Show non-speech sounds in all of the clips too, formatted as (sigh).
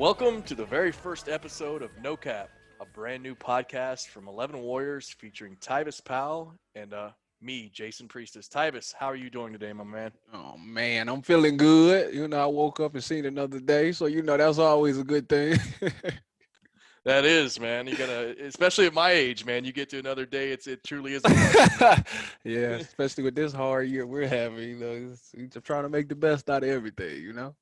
Welcome to the very first episode of No Cap, a brand new podcast from 11 Warriors featuring Tyvis Powell and uh, me, Jason Priestas. Tyvis, how are you doing today, my man? Oh man, I'm feeling good. You know, I woke up and seen another day, so you know that's always a good thing. (laughs) that is, man. You gotta, especially at my age, man. You get to another day. It's it truly is. (laughs) yeah, especially with this hard year we're having. You know, it's, it's trying to make the best out of everything. You know.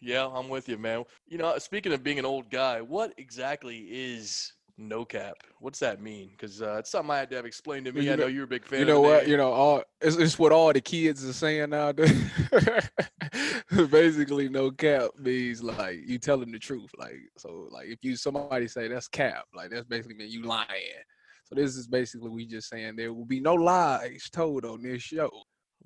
Yeah, I'm with you, man. You know, speaking of being an old guy, what exactly is no cap. What's that mean? Because uh, it's something I had to have explained to me. You I know, you're a big fan. You know what? You know, all it's, it's what all the kids are saying now. (laughs) Basically, no cap means like you tell them the truth. Like so, like if you somebody say that's cap, like that's basically mean you lying. So this is basically we just saying there will be no lies told on this show.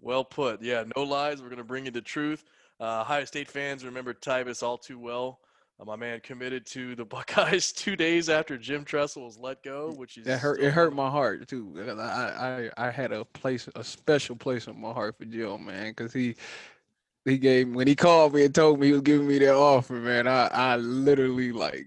Well put. Yeah, no lies. We're gonna bring you the truth. Uh, Ohio State fans remember Tyvis all too well. Uh, my man committed to the (laughs) Buckeyes two days after Jim Tressel was let go, which is that hurt. It hurt my heart too. I, I I had a place, a special place in my heart for Jim, man, because he he gave when he called me and told me he was giving me that offer, man. I I literally like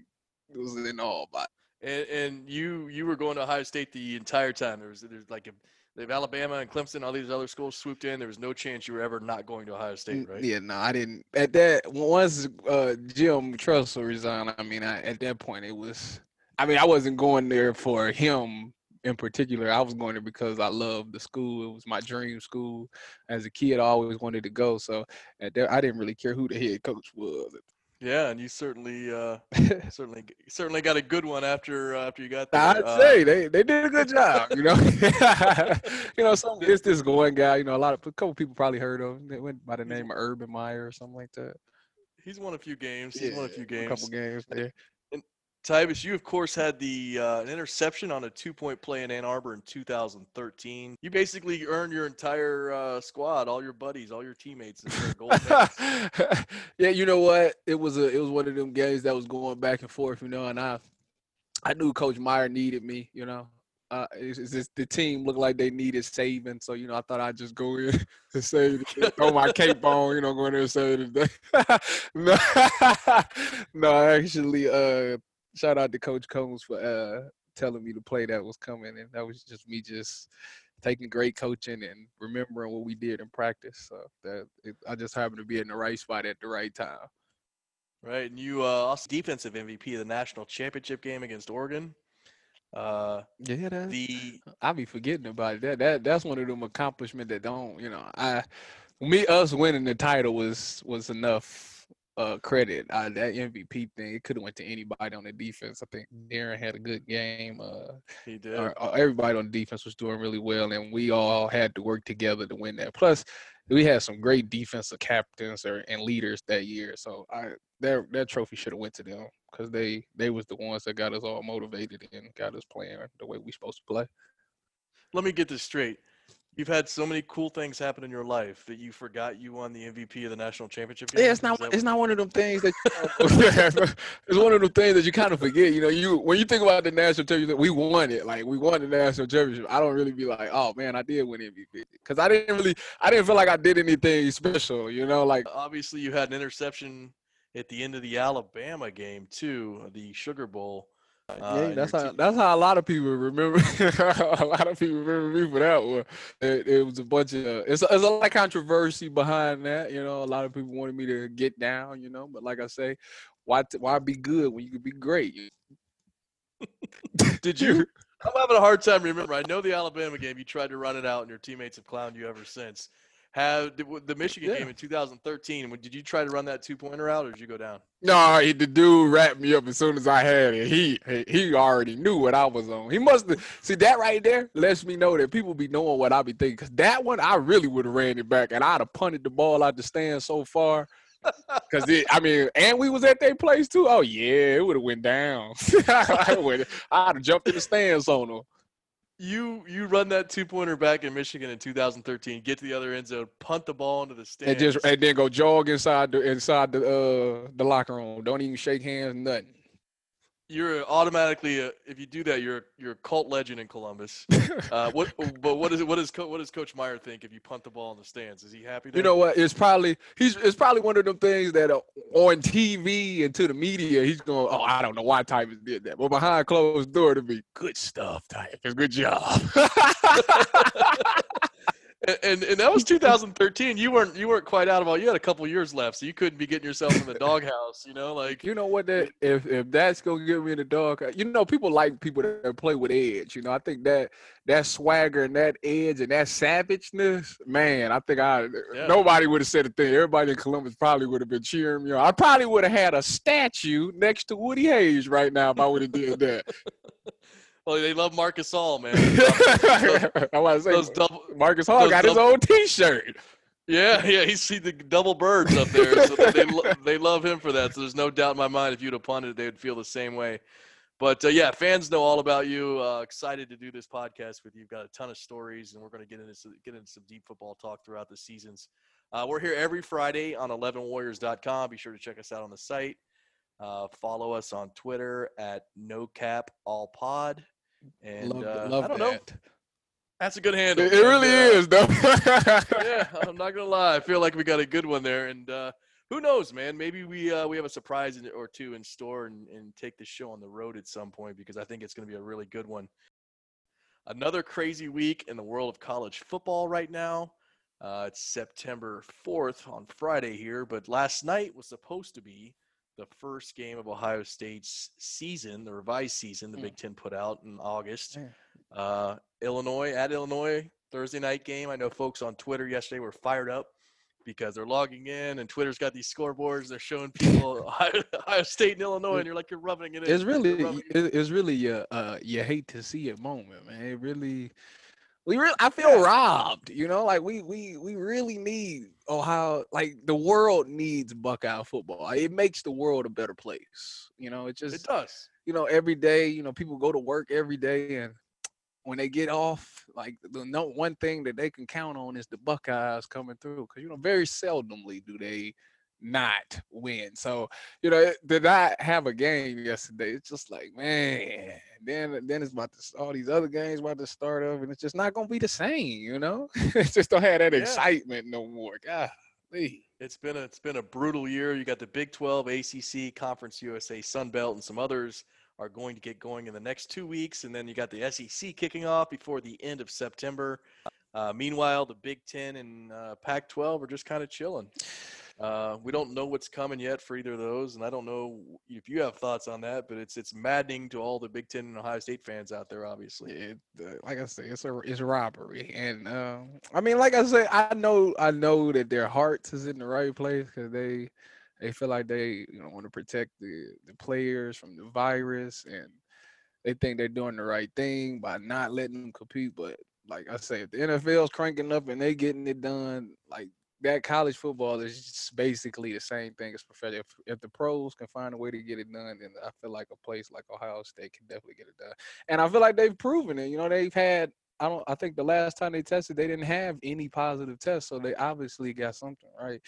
was in awe by. And, and you you were going to Ohio State the entire time. There was there's like a They've Alabama and Clemson, all these other schools swooped in. There was no chance you were ever not going to Ohio State, right? Yeah, no, I didn't. At that, once uh, Jim Tressel resigned, I mean, I, at that point, it was. I mean, I wasn't going there for him in particular. I was going there because I loved the school. It was my dream school. As a kid, I always wanted to go. So at that, I didn't really care who the head coach was yeah, and you certainly, uh, (laughs) certainly, certainly got a good one after uh, after you got there. I'd uh, say they, they did a good job. You know, (laughs) (laughs) you know, some it's this going guy. You know, a lot of a couple people probably heard of him. They went by the name of Urban Meyer or something like that. He's won a few games. He's yeah, won a few games. A couple games there. Tyvis, you of course had the uh, an interception on a two-point play in Ann Arbor in 2013. You basically earned your entire uh, squad, all your buddies, all your teammates, gold (laughs) yeah, you know what? It was a it was one of them games that was going back and forth, you know, and I I knew Coach Meyer needed me, you know. Uh, it's, it's just, the team looked like they needed saving, so you know I thought I'd just go in (laughs) and save, throw my cape (laughs) on, you know, go in there and save the day. no, no, actually, uh, shout out to Coach Combs for uh, telling me the play that was coming, and that was just me just taking great coaching and remembering what we did in practice. So that it, I just happened to be in the right spot at the right time. Right, and you uh, also defensive MVP of the national championship game against Oregon. Uh, yeah, that, the I be forgetting about it. That that that's one of them accomplishments that don't, you know, I me us winning the title was was enough uh, credit. Uh, that MVP thing, it could have went to anybody on the defense. I think Darren had a good game. Uh, he did. Uh, everybody on the defense was doing really well, and we all had to work together to win that. Plus, we had some great defensive captains or, and leaders that year. So I that that trophy should have went to them because they they was the ones that got us all motivated and got us playing the way we supposed to play. Let me get this straight You've had so many cool things happen in your life that you forgot you won the MVP of the national championship game. Yeah, it's not. It's not one of them things that. You, (laughs) it's one of them things that you kind of forget. You know, you when you think about the national championship, we won it. Like we won the national championship. I don't really be like, oh man, I did win MVP because I didn't really. I didn't feel like I did anything special. You know, like obviously you had an interception at the end of the Alabama game too, the Sugar Bowl. Uh, yeah, that's how team. that's how a lot of people remember. (laughs) a lot of people remember me for that one. It, it was a bunch of it's, it's a lot of controversy behind that. You know, a lot of people wanted me to get down. You know, but like I say, why why be good when you could be great? (laughs) Did you? I'm having a hard time remembering. I know the Alabama game. You tried to run it out, and your teammates have clowned you ever since have the Michigan yeah. game in 2013. Did you try to run that two pointer out, or did you go down? No, he, the dude wrapped me up as soon as I had it. He he already knew what I was on. He must have see that right there lets me know that people be knowing what I be thinking. Cause that one I really would have ran it back, and I'd have punted the ball out the stand so far. (laughs) Cause it, I mean, and we was at their place too. Oh yeah, it would have went down. (laughs) I would, I'd have jumped in the stands on them you you run that two pointer back in Michigan in 2013, get to the other end zone, punt the ball into the stands, and just and then go jog inside the inside the uh the locker room. Don't even shake hands, nothing. You're automatically a, if you do that, you're you're a cult legend in Columbus. (laughs) Uh, what but what is what is what does Coach Meyer think if you punt the ball in the stands? Is he happy? You know what? It's probably he's it's probably one of them things that uh, on TV and to the media he's going, oh, I don't know why Tyvis did that, but behind closed door to be good stuff, Tyvis, good job. (laughs) and, and, that was 2013. You weren't you weren't quite out of all. You had a couple years left, so you couldn't be getting yourself in the doghouse. You know, like you know what that if if that's gonna get me in the dog, you know, people like people that play with edge. You know, I think that that swagger and that edge and that savageness, man, I think I yeah. nobody would have said a thing. Everybody in Columbus probably would have been cheering me on. I probably would have had a statue next to Woody Hayes right now if I would have did that. (laughs) Well, they love Marcus Gasol, man. (laughs) I want to say those double, Marcus Hall got double, his own T-shirt. Yeah, yeah, he's see the double birds up there. So they (laughs) they love him for that. So there's no doubt in my mind if you'd have punted, they would feel the same way. But uh, yeah, fans know all about you. Uh, excited to do this podcast with you. You've got a ton of stories, and we're going to get into get into some deep football talk throughout the seasons. Uh, we're here every Friday on 11warriors.com. Be sure to check us out on the site. Uh, follow us on Twitter at NoCapAllPod. And love, uh, love I don't that. know. That's a good handle. It, it really uh, is, though. (laughs) yeah, I'm not gonna lie. I feel like we got a good one there, and uh, who knows, man? Maybe we uh, we have a surprise or two in store and, and take the show on the road at some point because I think it's going to be a really good one. Another crazy week in the world of college football right now. Uh, it's September 4th on Friday here, but last night was supposed to be the first game of Ohio State's season, the revised season, the mm. Big Ten put out in August. Uh, Illinois at Illinois Thursday night game. I know folks on Twitter yesterday were fired up because they're logging in and Twitter's got these scoreboards. They're showing people (laughs) Ohio, Ohio, State and Illinois, and you're like you're rubbing it in. It's (laughs) really, it's really a uh, you hate to see it moment, man. It really we really I feel robbed, you know, like we we we really need Ohio like the world needs Buckeye football. It makes the world a better place. You know, it just it does. You know, every day, you know, people go to work every day and when they get off, like the no one thing that they can count on is the Buckeyes coming through. Cause you know, very seldomly do they not win. So, you know, did I have a game yesterday? It's just like, man, then then it's about to all these other games about to start up, and it's just not gonna be the same, you know. (laughs) it just don't have that yeah. excitement no more. God, it's been a it's been a brutal year. You got the Big 12, ACC, Conference USA, Sun Belt, and some others are going to get going in the next two weeks, and then you got the SEC kicking off before the end of September. Uh, meanwhile, the Big Ten and uh, Pac-12 are just kind of chilling. Uh, we don't know what's coming yet for either of those, and I don't know if you have thoughts on that. But it's it's maddening to all the Big Ten and Ohio State fans out there. Obviously, it, uh, like I say, it's a it's robbery, and uh, I mean, like I say, I know I know that their hearts is in the right place because they they feel like they you know want to protect the the players from the virus, and they think they're doing the right thing by not letting them compete. But like I say, if the NFL's cranking up and they getting it done, like that college football is just basically the same thing as professional. If, if, the pros can find a way to get it done, then I feel like a place like Ohio State can definitely get it done. And I feel like they've proven it. You know, they've had. I don't. I think the last time they tested, they didn't have any positive tests, so they obviously got something right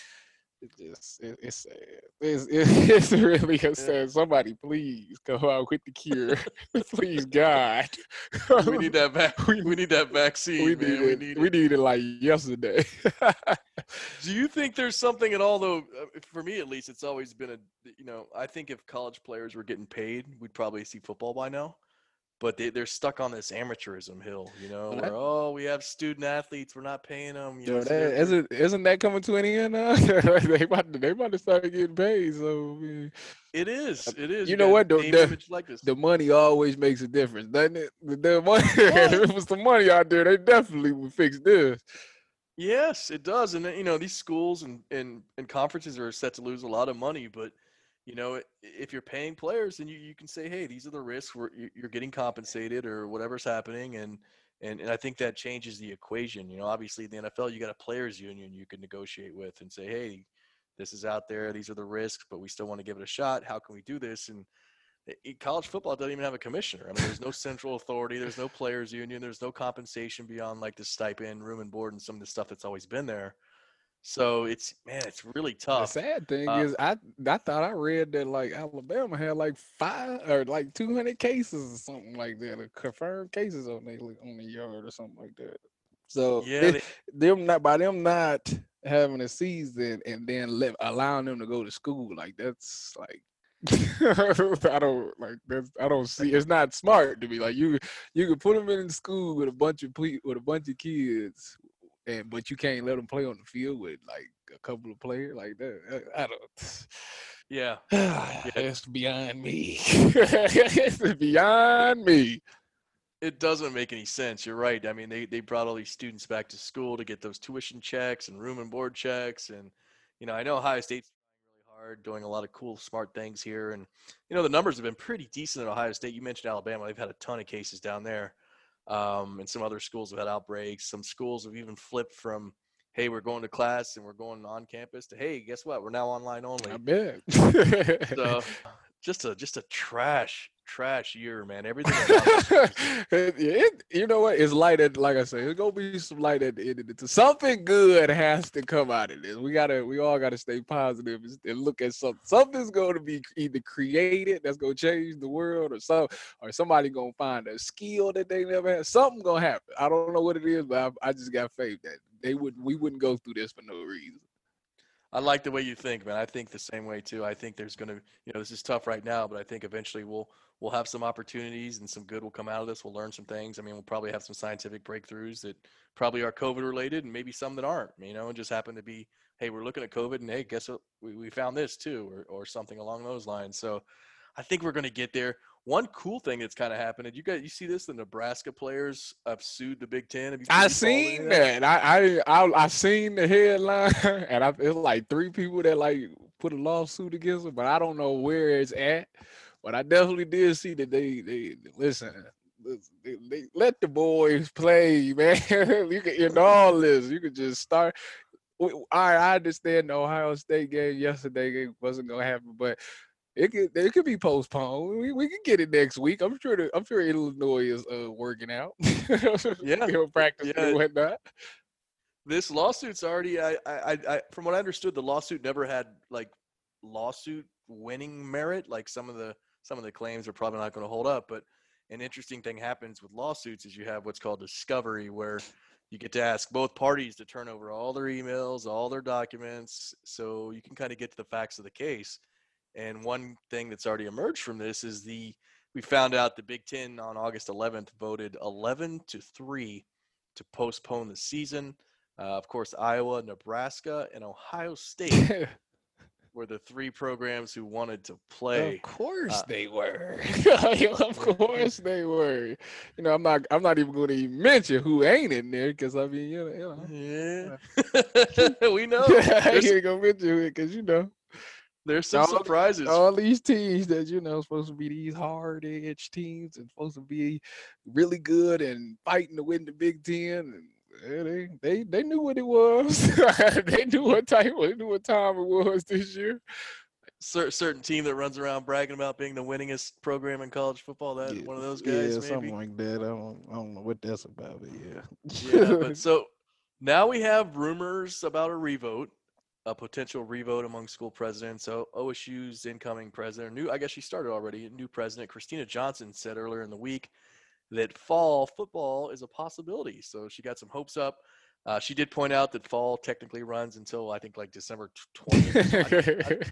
it just it, it's sad. It's, (laughs) it's really sad. Somebody please go out with the cure. (laughs) (laughs) please God. we need that vac- we, we need that vaccine. We man. need, it. We need, we need it like yesterday. Do you think there's something at all though? Uh, for me, at least, it's always been a you know. I think if college players were getting paid, we'd probably see football by now but they, they're stuck on this amateurism hill, you know, where, oh, we have student athletes, we're not paying them. You know, that, isn't, isn't that coming to an end now? (laughs) they, about to, they about to start getting paid. So it is. Uh, it is. You, know what? The, the, the, money always makes a difference, doesn't it? The, the money, (laughs) if it was the money out there, they definitely would fix this. Yes, it does. And, you know, these schools and, and, and conferences are set to lose a lot of money, but – you know, if you're paying players, then you, you can say, hey, these are the risks where you're getting compensated or whatever's happening. And, and, and I think that changes the equation. You know, obviously in the NFL, you got a players union you can negotiate with and say, hey, this is out there. These are the risks, but we still want to give it a shot. How can we do this? And it, college football doesn't even have a commissioner. I mean, there's no central authority. There's no players union. There's no compensation beyond like the stipend, room and board, and some of the stuff that's always been there. So it's man, it's really tough. The sad thing Uh, is, I I thought I read that like Alabama had like five or like two hundred cases or something like that, or confirmed cases on they on the yard or something like that. So Yeah, they- they- them not by them not having a season and then let, allowing them to go to school like that's like (laughs) I don't like that's I don't see it's not smart to be like you you could put them in school with a bunch of with a bunch of kids and but you can't let them play on the field with like a couple of players like that I, I don't (sighs) yeah. (sighs) it's beyond me (laughs) it's beyond me It doesn't make any sense. You're right. I mean, they, they brought all these students back to school to get those tuition checks and room and board checks. And, you know, I know Ohio State's really hard, doing a lot of cool, smart things here. And, you know, the numbers have been pretty decent at Ohio State. You mentioned Alabama. They've had a ton of cases down there. Um, and some other schools have had outbreaks. Some schools have even flipped from, hey, we're going to class and we're going on campus to, hey, guess what? We're now online only. I bet So (laughs) just a just a trash, trash year, man. Everything (laughs) (laughs) it, it- you know what? It's light at like I say, it's gonna be some light at the end of it. Something good has to come out of this. We gotta, we all gotta stay positive and, look at something. Something's going to be either created that's gonna change the world, or so, or somebody gonna find a skill that they never had. Something gonna happen. I don't know what it is, but I, I just got faith that they would, we wouldn't go through this for no reason. I like the way you think, man. I think the same way too. I think there's gonna, you know, this is tough right now, but I think eventually we'll we'll have some opportunities and some good will come out of this. We'll learn some things. I mean, we'll probably have some scientific breakthroughs that probably are COVID related, and maybe some that aren't. You know, and just happen to be, hey, we're looking at COVID, and hey, guess what? We we found this too, or or something along those lines. So, I think we're gonna get there. One cool thing that's kind of happened. You got you see this? The Nebraska players have sued the Big Ten. Have you, have I you followed any seen that. I, I I I seen the headline, (laughs) and I it's like three people that like put a lawsuit against them, but I don't know where it's at. But I definitely did see that they they listen. They, they let the boys play, (laughs) man. you can in all this. You could just start. All right, I understand the Ohio State game yesterday it wasn't gonna happen, but it could it could be postponed. We, we can get it next week. I'm sure. The, I'm sure Illinois is uh, working out. (laughs) Yeah, you know, practicing yeah. and whatnot. This lawsuit's already. I, I, I- from what I understood, the lawsuit never had like lawsuit winning merit. Like some of the some of the claims are probably not going to hold up. But an interesting thing happens with lawsuits is you have what's called discovery, where you get to ask both parties to turn over all their emails, all their documents, so you can kind of get to the facts of the case. And one thing that's already emerged from this is the we found out the Big Ten on August 11th voted 11 to three to postpone the season. Uh, of course, Iowa, Nebraska, and Ohio State (laughs) were the three programs who wanted to play. Of course Uh, they were. (laughs) (laughs) of course they were. You know, I'm not. I'm not even going to mention who ain't in there because I mean, you know, you Yeah, (laughs) we know. know. I ain't gonna mention it because you know there's some all- surprises. all these teams that you know supposed to be these hard edge teams and supposed to be really good and fighting to win the Big Ten. And yeah, they they they knew what it was. (laughs) they knew what type. They knew what time it was this year. Cer- certain team that runs around bragging about being the winningest program in college football. That Yeah, one of those yeah, guys, maybe. something like that. I don't, I don't know what that's about, but yeah. yeah, but (laughs) so now we have rumors about a revote, a potential revote among school presidents. So OSU's incoming president, new I guess she started already, new president Kristina Johnson said earlier in the week that fall football is a possibility. So she got some hopes up. Uh, she did point out that fall technically runs until I think like December twentieth.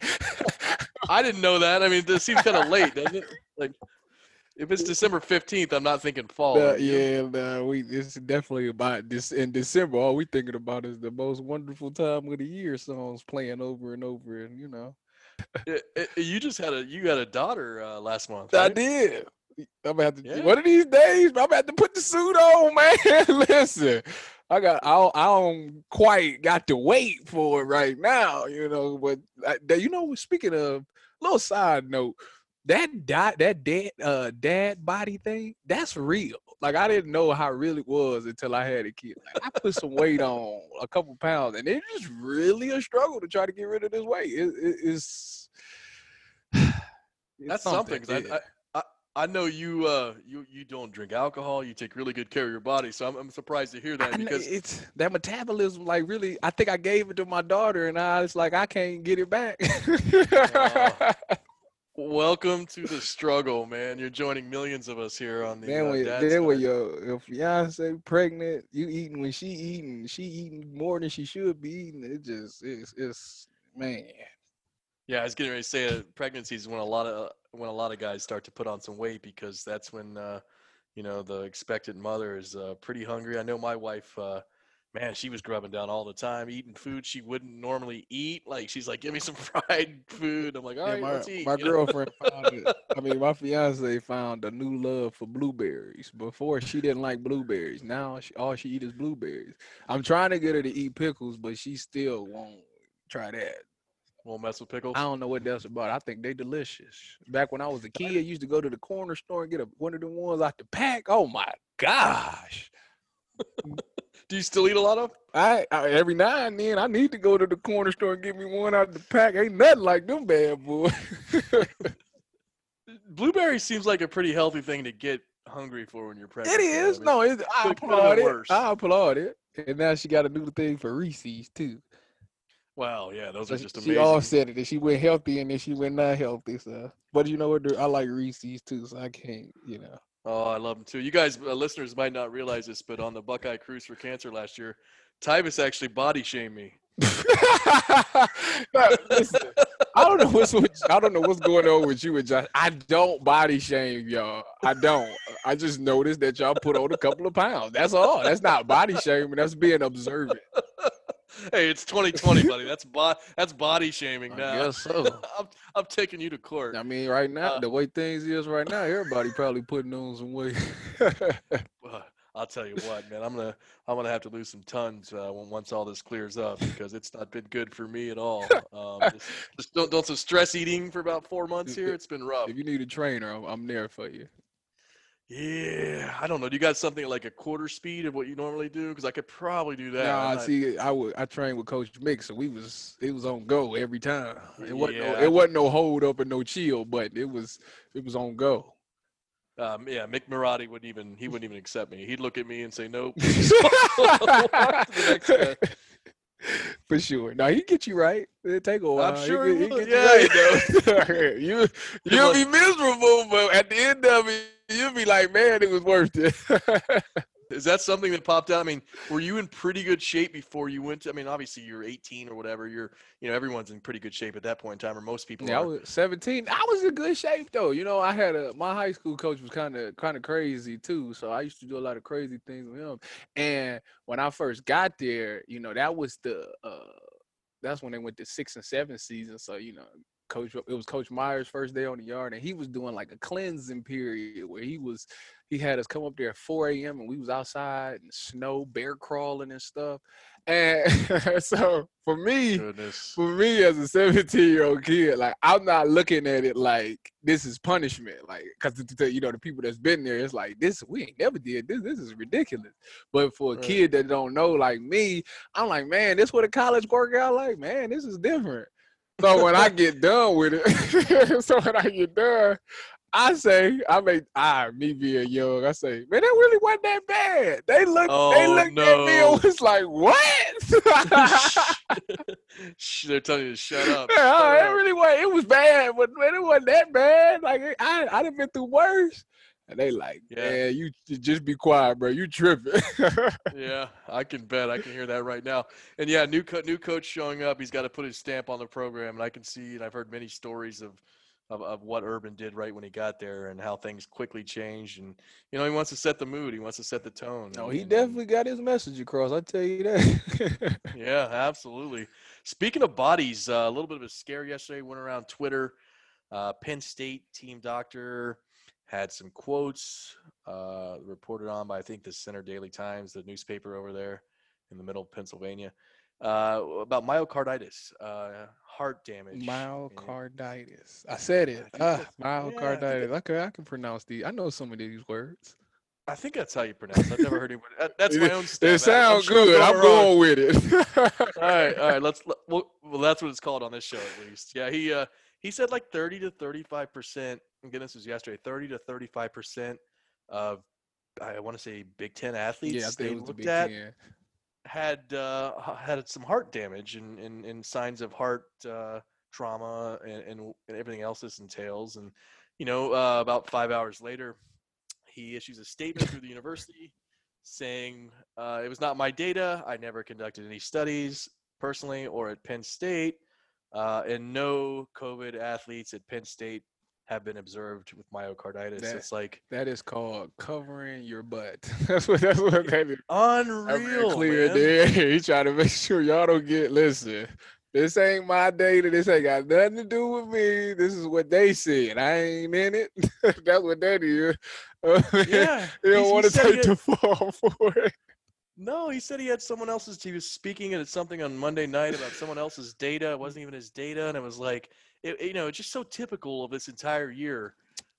(laughs) I didn't know that. I mean, this seems kind of late, doesn't it? Like, if it's December fifteenth, I'm not thinking fall. You? yeah, nah, we it's definitely about this in December. All we thinking about is the most wonderful time of the year songs playing over and over, and you know. Eh, eh, you just had a you got a daughter uh, last month. I did. I'm gonna have to Yeah. one of these days. I'm gonna have to put the suit on, (laughs) man. Listen, I got I don't, I don't quite got to wait for it right now, you know. But I, you know, speaking of little side note, that dot that dad uh dad body thing that's real. Like I didn't know how real it was until I had a kid. Like, I put some weight on a couple pounds, and it's just really a struggle to try to get rid of this weight. It, it, it's, (sighs) it's That's something. yeah. I, I I know you uh you you don't drink alcohol. You take really good care of your body, so I'm, I'm surprised to hear that I know because it's that metabolism. Like really, I think I gave it to my daughter, and I was like, I can't get it back. welcome to the struggle, man. You're joining millions of us here on the then uh, when then when your your fiance pregnant, you eating when she eating, she eating more than she should be eating. It just it's it's man. Yeah, I was getting ready to say uh, pregnancy is when a lot of when a lot of guys start to put on some weight because that's when uh, you know the expectant mother is uh, pretty hungry. I know my wife, uh, man, she was grubbing down all the time, eating food she wouldn't normally eat. Like she's like, "Give me some (laughs) fried food." I'm like, "All Yeah, right, my let's eat." my girlfriend (laughs) found it. I mean, my fiance found a new love for blueberries. Before she didn't like blueberries. Now she, all she eat is blueberries. I'm trying to get her to eat pickles, but she still won't try that. Won't mess with pickles. I don't know what that's about. I think they delicious. Back when I was a kid, I used to go to the corner store and get a, one of the ones out the pack. Oh my gosh. (laughs) Do you still eat a lot of? I, I every now and then I need to go to the corner store and get me one out of the pack. Ain't nothing like them bad boy. (laughs) Blueberry seems like a pretty healthy thing to get hungry for when you're pregnant. It is. I mean, No, I could- could've been applaud it. worse. I applaud it. And now she got a new thing for Reese's too. Well, yeah, those are just she amazing. offset it. And she went healthy and then she went not healthy. So, but you know what? I like Reese's too, so I can't. You know. Oh, I love them too. You guys, uh, listeners, might not realize this, but on the Buckeye Cruise for Cancer last year, Tyvis actually body shamed me. (laughs) Listen, I don't know what's with, I don't know what's going on with you and Josh. I don't body shame y'all. I don't. I just noticed that y'all put on a couple of pounds. That's all. That's not body shaming. That's being observant. (laughs) (laughs) hey, it's 2020, buddy. That's bo- that's body shaming I now. guess so. (laughs) I'm, I'm taking you to court. I mean, right now, Uh, the way things is right now, everybody probably putting on some weight. (laughs) I'll tell you what, man. I'm gonna I'm gonna have to lose some tons uh, when, once all this clears up because it's not been good for me at all. Um, just, just don't don't some stress eating for about four months here. It's been rough. if you need a trainer, I'm, I'm there for you. Yeah, I don't know. Do you got something like a quarter speed of what you normally do? Because I could probably do that. I'm Nah, not- see, I would I trained with Coach Mick, so we was it was on go every time. It wasn't no, it wasn't no hold up and no chill, but it was it was on go. Um, yeah, Mick Marotti wouldn't even he wouldn't even accept me. He'd look at me and say, "Nope." (laughs) (laughs) (laughs) For sure. Now he get you right. It take a while. He sure he he get Yeah, you right though. you you'll be miserable, but at the end of it, you'll be like, man, it was worth it. (laughs) Is that something that popped out? I mean, were you in pretty good shape before you went to? I mean, obviously you're 18 or whatever. You're, you know, everyone's in pretty good shape at that point in time, or most people Yeah, I was 17. I was in good shape though. You know, I had a my high school coach was kind of kind of crazy too. So I used to do a lot of crazy things with him. And when I first got there, you know, that was the uh that's when they went to six and seven season. So, you know, coach it was Coach Meyer's first day on the yard, and he was doing like a cleansing period where he was he had us come up there at 4 a.m. and we was outside and snow, bear crawling and stuff. And (laughs) so for me, Goodness. for me as a 17 year old kid, like I'm not looking at it like this is punishment, like because you know the people that's been there, it's like this we ain't never did this. This is ridiculous. But for a Right. kid that don't know like me, I'm like, man, this what a college workout like, man, this is different. So when I get done with it, (laughs) so when I get done, I say, I make I me being young, I say, man, that really wasn't that bad. They looked, they Oh, looked at me and was like, what? (laughs) (laughs) They're telling you to shut up. Yeah, Shut it up. really was. It was bad, but man, it wasn't that bad. Like I, I done been through worse. And they like, Yeah. yeah, you just be quiet, bro. You tripping. (laughs) Yeah, I can bet. I can hear that right now. And yeah, new co- new coach showing up. He's got to put his stamp on the program, and I can see. And I've heard many stories of, of of what Urban did right when he got there, and how things quickly changed. And you know, he wants to set the mood. He wants to set the tone. no, he and- definitely got his message across. I tell you that. (laughs) Yeah, absolutely. Speaking of bodies, uh, a little bit of a scare yesterday went around Twitter. Uh, Penn State team doctor had some quotes uh, reported on by I think the Centre Daily Times, the newspaper over there in the middle of Pennsylvania, uh, about myocarditis, uh, heart damage. Myocarditis. I said it. I Ah, that's- yeah, I myocarditis. Okay, I can pronounce these. I know some of these words. I think that's how you pronounce. it. I've never heard anyone. that- (laughs) That's my own. stab It sounds good. I'm going with it. (laughs) all right, all right. Let's. Well, well, that's what it's called on this show, at least. Yeah, he uh, he said like 30 to 35 percent. Again, this was yesterday. 30 to 35 percent of I want to say Big Ten athletes Yeah, they was the looked at Ten. had uh, had some heart damage and, and, and signs of heart uh, trauma and, and, and everything else this entails. And you know, uh, about five hours later, he issues a statement through the university saying uh, it was not my data. I never conducted any studies personally or at Penn State, uh, and no COVID athletes at Penn State have been observed with myocarditis. That- it's like That is called covering your butt. (laughs) that's what that's what that is. Unreal. clear there. (laughs) He trying to make sure y'all don't get listen. This ain't my data. This ain't got nothing to do with me. This is what they said. I ain't in it. (laughs) That's what that is. Yeah, he don't want to take had- the fall for it. No, he said he had someone else's. He was speaking at something on Monday night about someone else's data. It wasn't even his data, and it was like, it, you know, it's just so typical of this entire year,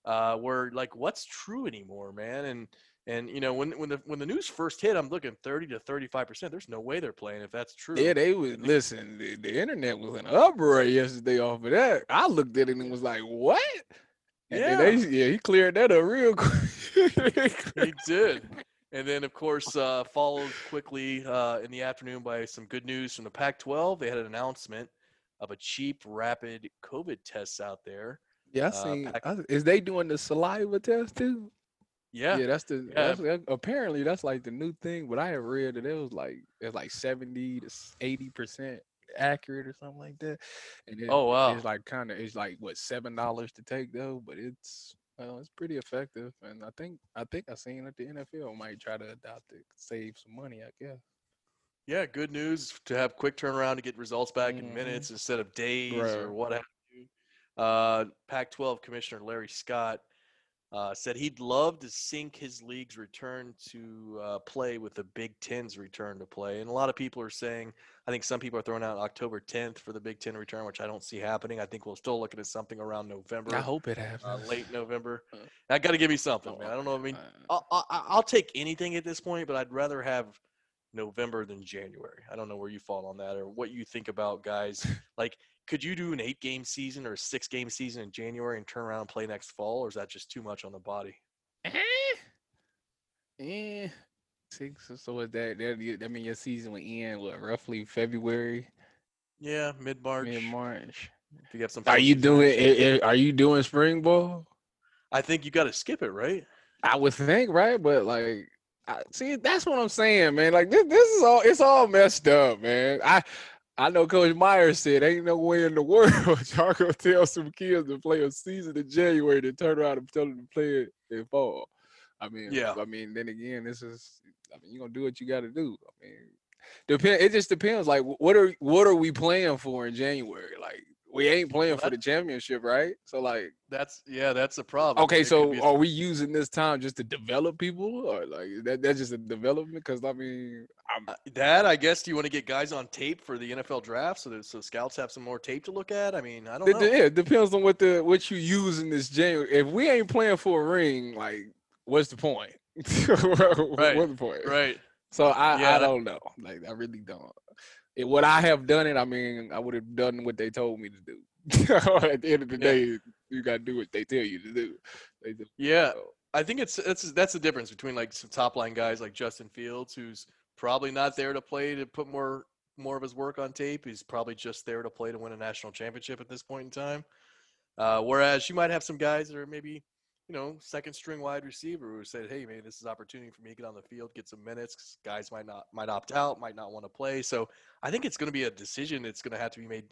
uh, where like, what's true anymore, man? And and you know, when when the when the news first hit, I'm looking 30 to 35 percent. There's no way they're playing if that's true. Yeah, they was listen. The, the internet was in an uproar yesterday off of that. I looked at it and was like, "What?" And then they, yeah, he cleared that up real (laughs) quick. he did. And then, of course, uh, followed quickly uh, in the afternoon by some good news from the Pac 12. They had an announcement of a cheap, rapid COVID test out there. yeah, I Uh, seen. Pac- I, is they doing the saliva test too? Yeah. Yeah, that's the Yeah. that's that, apparently that's like the new thing. But I have read that it was like it's like seventy to eighty percent accurate or something like that. And it, Oh, wow. it's like kind of it's like what seven dollars to take though, but it's well, it's pretty effective. And I think I think I seen that the NFL might try to adopt it, save some money. I guess. Yeah, good news to have quick turnaround to get results back in Mhm. minutes instead of days Right. or what have you. Uh, Pac 12 Commissioner Larry Scott uh, said he'd love to sync his league's return to uh, play with the Big Ten's return to play. And a lot of people are saying, I think some people are throwing out October 10th for the Big Ten return, which I don't see happening. I think we'll still looking at something around November, I hope it uh, happens. late November. Uh, I got to give me something, man. I don't know. I mean, Uh, I'll, I'll, I'll take anything at this point, but I'd rather have November than January. I don't know where you fall on that or what you think about guys. (laughs) like, could you do an eight game season or a six game season in January and turn around and play next fall, or is that just too much on the body? Eh, eh, six. So is that that? I mean, your season would end what roughly February, Yeah, mid March. mid March. If you have some, Are you doing? eh, eh, Are you doing spring ball? I think you got to skip it, right? I would think, right? But like, I, see, that's what I'm saying, man. Like this, this is all. It's all messed up, man. I. I know Coach Myers said, "Ain't no way in the (laughs) world y'all gonna tell some kids to play a season in January to turn around and tell them to play it in fall." I mean, Yeah. I mean, then again, this is. I mean, you're gonna do what you got to do. I mean, depend. It just depends. Like, what are what are we playing for in January? Like, we ain't playing for the championship, right? So, like, That's yeah, that's the problem. Okay, could so a- are we using this time just to develop people, or like that? That's just a development? Because I mean, I'm, Uh, that I guess do you want to get guys on tape for the NFL draft so that so scouts have some more tape to look at? I mean, I don't it, know. yeah, it depends on what the what you use in this January. If we ain't playing for a ring, like, what's the point? (laughs) Right, What's the point? Right. So I, Yeah, I don't know. Like, I really don't. It, would I have done it? I mean, I would have done what they told me to do. (laughs) At the end of the Yeah. day, you got to do what they tell you to do. Yeah, So, I think it's that's that's the difference between like some top line guys like Justin Fields, who's probably not there to play to put more more of his work on tape. He's probably just there to play to win a national championship at this point in time. Uh, whereas you might have some guys that are maybe you know second string wide receiver who said, "Hey, man, this is opportunity for me to get on the field, get some minutes." guys might not might opt out, might not want to play. So I think it's going to be a decision that's going to have to be made.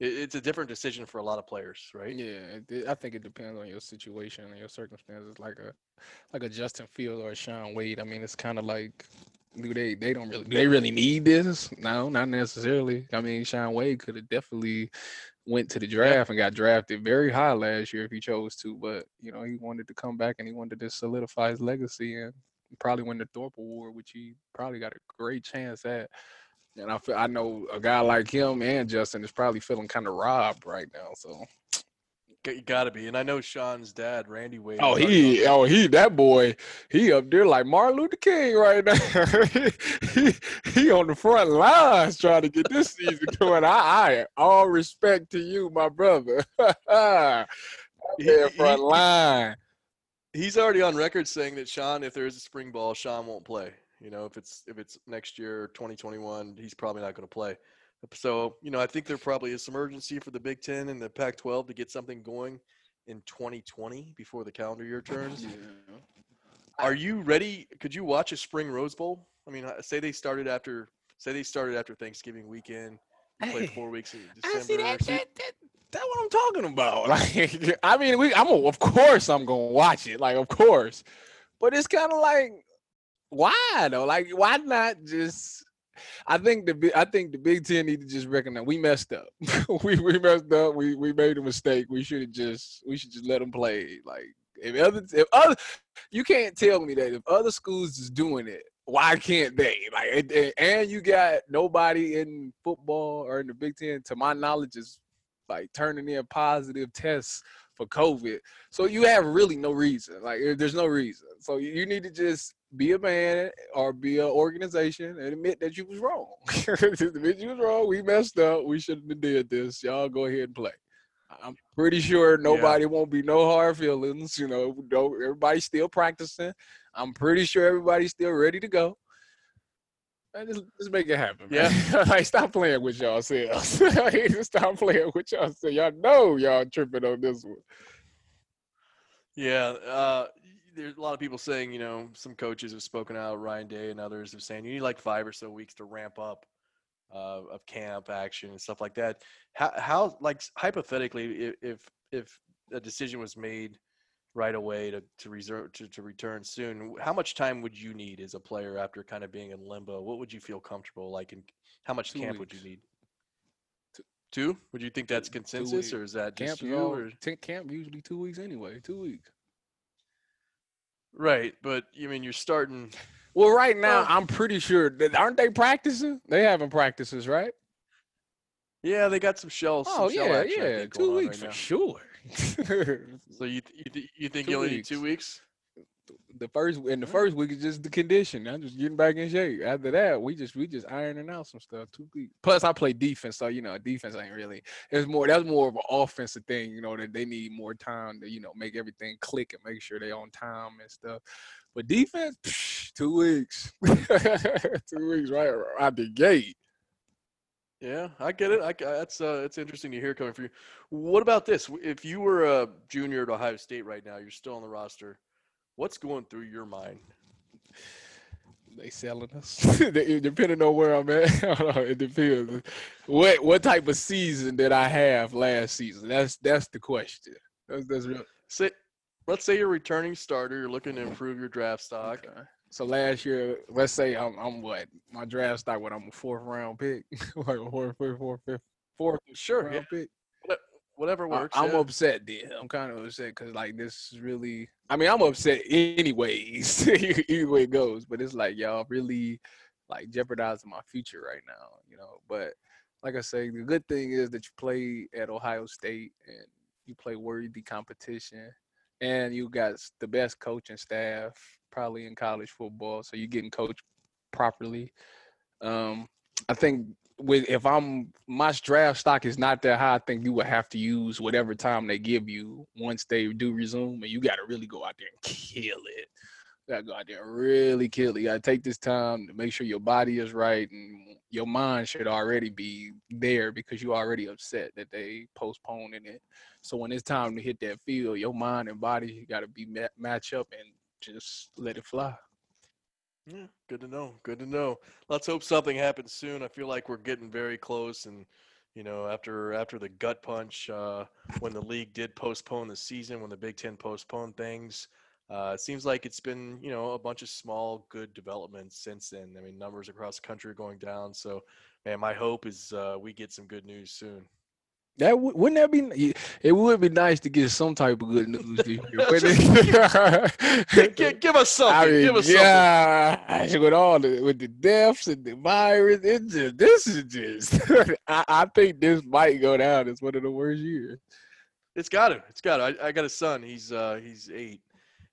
It's a different decision for a lot of players, right? Yeah, I think it depends on your situation and your circumstances. Like a like a Justin Field or a Shaun Wade. I mean, it's kind of like do they they don't really do they really need this? No, not necessarily. I mean, Shaun Wade could have definitely went to the draft and got drafted very high last year if he chose to, but you know he wanted to come back and he wanted to solidify his legacy and probably win the Thorpe Award, which he probably got a great chance at. And I feel I know a guy like him and Justin is probably feeling kind of robbed right now. So You gotta be, and I know Shaun's dad, Randy Wade. Oh, he, oh, he, that boy, he up there like Martin Luther King right now. (laughs) he, he on the front lines trying to get this season going. I, I, all respect to you, my brother. (laughs) yeah, front line. He's already on record saying that Shaun, if there is a spring ball, Sean won't play. You know, if it's if it's next year, 2021, he's probably not going to play. So, you know, I think there probably is some urgency for the Big Ten and the Pac 12 to get something going in 2020 before the calendar year (laughs) turns. Yeah. Are you ready? Could you watch a spring Rose Bowl? I mean, uh, say they started after, say they started after Thanksgiving weekend, played four weeks in December. I see that, that, that, that's what I'm talking about. (laughs) Like, I mean, we, I'm a, of course I'm gonna watch it, like, of course, but it's kind of like, why though? Like, why not just I think the I think the Big Ten need to just recognize we messed up. (laughs) we we messed up. We we made a mistake. We should have just we should just let them play. Like if other if other you can't tell me that if other schools is doing it, why can't they? Like and you got nobody in football or in the Big Ten, to my knowledge, is like turning in positive tests for COVID. So you have really no reason. Like there's no reason. So you need to just be a man or be an organization and admit that you was wrong. (laughs) admit you was wrong. We messed up. We shouldn't have did this. Y'all go ahead and play. I'm pretty sure nobody yeah. won't be no hard feelings. You know, don't, everybody's still practicing. I'm pretty sure everybody's still ready to go. Just, just make it happen. Man. Yeah. (laughs) like, stop playing with y'all selves. (laughs) stop playing with y'all selves. Y'all know y'all tripping on this one. Yeah. Uh, there's a lot of people saying, you know, some coaches have spoken out, Ryan Day and others have saying you need like five or so weeks to ramp up uh, of camp action and stuff like that. How, how like hypothetically, if if a decision was made right away to to reserve to, to return soon, how much time would you need as a player after kind of being in limbo? What would you feel comfortable like, and how much Two camp weeks. would you need? Two? Would you think that's consensus, or is that just camp you? All, or? Camp usually two weeks anyway. Two weeks. Right, but you mean you're starting. Well, right now I'm pretty sure that aren't they practicing? They having practices, right? Yeah, they got some shells. Oh some yeah, yeah, two weeks right for sure. (laughs) so you you, you think you only weeks. need two weeks? The first in the first week is just the condition. I'm just getting back in shape. After that, we just we just ironing out some stuff. Two weeks. Plus, I play defense, so you know, defense ain't really. It's more that's more of an offensive thing. You know that they need more time to you know make everything click and make sure they on time and stuff. But defense, psh, two weeks, (laughs) two weeks right out the gate. Yeah, I get it. I, that's uh, it's interesting to hear coming from you. What about this? If you were a junior at Ohio State right now, you're still on the roster What's going through your mind? They selling us. (laughs) Depending on where I'm at, (laughs) it depends. What what type of season did I have last season? That's that's the question. That's, that's real. Say, let's say you're returning starter. You're looking to improve your draft stock. Okay. So last year, let's say I'm, I'm what my draft stock. What I'm a fourth round pick, (laughs) like a fourth, fifth, fourth, fifth, fourth, sure, round yeah. pick whatever works. I, am yeah. upset then. I'm kind of upset because like this is really. I mean, I'm upset anyways. (laughs) either way it goes, but it's like y'all really like jeopardizing my future right now. You know, but like I say, the good thing is that you play at Ohio State and you play worthy competition, and you got the best coaching staff probably in college football. So you're getting coached properly. Um, I think with if I'm my draft stock is not that high, I think you would have to use whatever time they give you once they do resume, and you got to really go out there and kill it. You gotta go out there and really kill it. You gotta take this time to make sure your body is right, and your mind should already be there because you're already upset that they postponing it. So when it's time to hit that field, your mind and body got to be match up and just let it fly. Yeah, good to know. Good to know. Let's hope something happens soon. I feel like we're getting very close, and you know, after after the gut punch, uh, when the league did postpone the season, when the Big Ten postponed things, uh, it seems like it's been you know a bunch of small good developments since then. I mean, numbers across the country are going down. So, man, my hope is uh, we get some good news soon. That w- wouldn't that be? It would be nice to get some type of good news this (laughs) give, give, us (laughs) something. I mean, give us yeah, something. (laughs) with all the with the deaths and the virus, it just this is just. I, I, think this might go down as one of the worst years. It's got to. It's got to. I, I got a son. He's uh he's eight,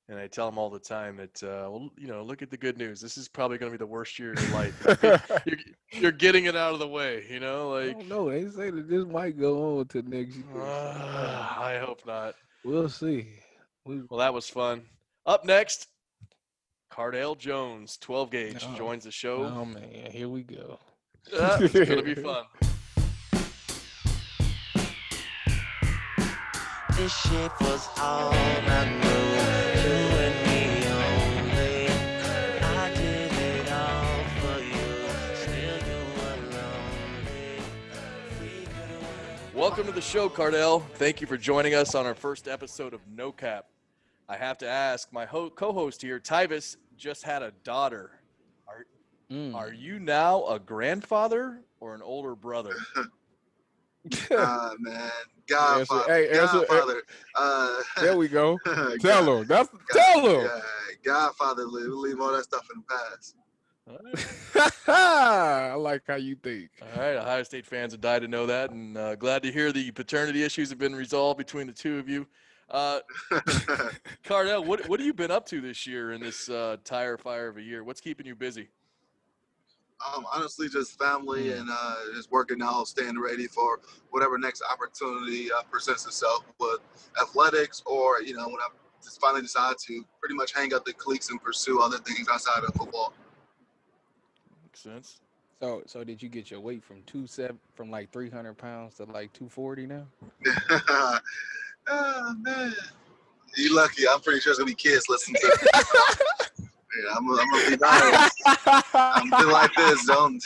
and I tell them all the time that uh well you know look at the good news. This is probably going to be the worst year of your life. (laughs) you're, you're getting it out of the way. You know, like don't. They say that this might go on to next year. uh, (sighs) I hope not. We'll see. We, Well, that was fun. Up next, Cardale Jones, 12 gauge, Oh. joins the show. oh man, here we go. Ah, it's gonna be (laughs) fun. This shit was all I knew. Welcome to the show, Cardale. Thank you for joining us on our first episode of No Cap. I have to ask, my ho- co-host here, Tyvis, just had a daughter. Are Mm. are you now a grandfather or an older brother? (laughs) (laughs) Ah man, Godfather, hey, answer- Godfather. Uh, there we go. (laughs) God- Tell him. That's God- tell him. yeah, Godfather, leave, leave all that stuff in the past. Right. (laughs) I like how you think. All right, Ohio State fans have died to know that, and uh, glad to hear the paternity issues have been resolved between the two of you. Uh, (laughs) Cardale, what what have you been up to this year in this uh, tire fire of a year? What's keeping you busy? um, honestly, just family Mm. and uh, just working out, staying ready for whatever next opportunity uh, presents itself with athletics, or you know, when I just finally decide to pretty much hang up the cleats and pursue other things outside of football. Makes sense. So so did you get your weight from two seven from like three hundred pounds to like two forty now? (laughs) oh man, you lucky. I'm pretty sure it's gonna be kids listening to. it. yeah, I'm, I'm gonna be honest. I'm been like this, don't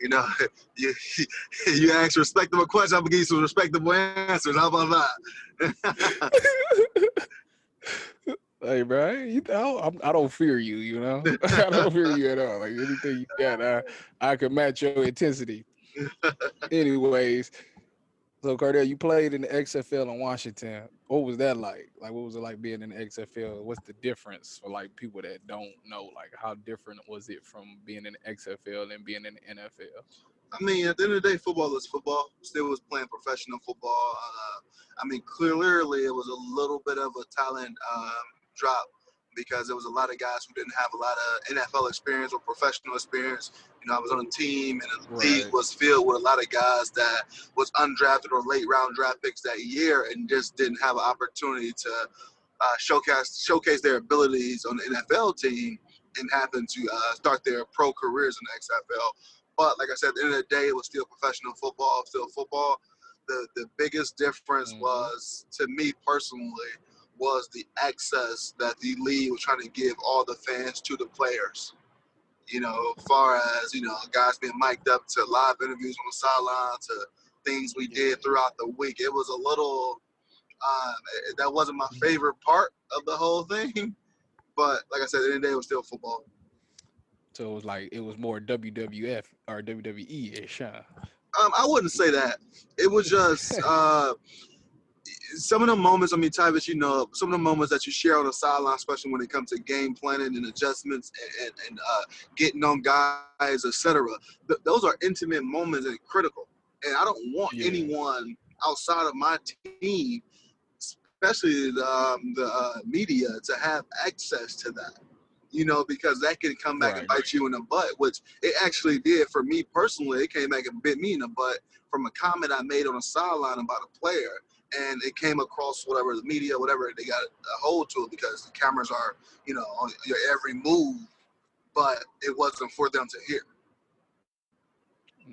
you know? (laughs) You (laughs) you ask respectable questions, I'm gonna give you some respectable answers. How about that? Hey, bro, you I'm, I don't fear you. You know, (laughs) I don't fear you at all. Like anything you got, I I can match your intensity. (laughs) Anyways, so Cardale, you played in the XFL in Washington. What was that like? Like, what was it like being in the XFL? What's the difference for like people that don't know? Like, how different was it from being in the XFL and being in the NFL? I mean, at the end of the day, football is football. Still was playing professional football. Uh, I mean, clearly it was a little bit of a talent um, drop because there was a lot of guys who didn't have a lot of NFL experience or professional experience. You know, I was on a team and the league was filled with a lot of guys that was undrafted or late round draft picks that year and just didn't have an opportunity to uh, showcase showcase their abilities on the NFL team and happen to uh, start their pro careers in the XFL. But like I said, at the end of the day, it was still professional football, still football. The the biggest difference Mhm. was to me personally was the access that the league was trying to give all the fans to the players. You know, far as, you know, guys being mic'd up to live interviews on the sideline to things we did throughout the week. It was a little um, that wasn't my favorite part of the whole thing. (laughs) But like I said, at the end of the day, it was still football. So it was like it was more WWF or WWE ish, huh? Um, I wouldn't say that. It was just (laughs) uh, some of the moments. I mean, Tyvis, you know, some of the moments that you share on the sideline, especially when it comes to game planning and adjustments and, and, and uh, getting on guys, etc. Th- those are intimate moments and critical. And I don't want Yeah. anyone outside of my team, especially the, um, the uh, media, to have access to that. You know, because that can come back and bite you in the butt, which it actually did for me personally. It came back and bit me in the butt from a comment I made on a sideline about a player, and it came across whatever the media, whatever they got a hold to it because the cameras are, you know, on your every move, but it wasn't for them to hear.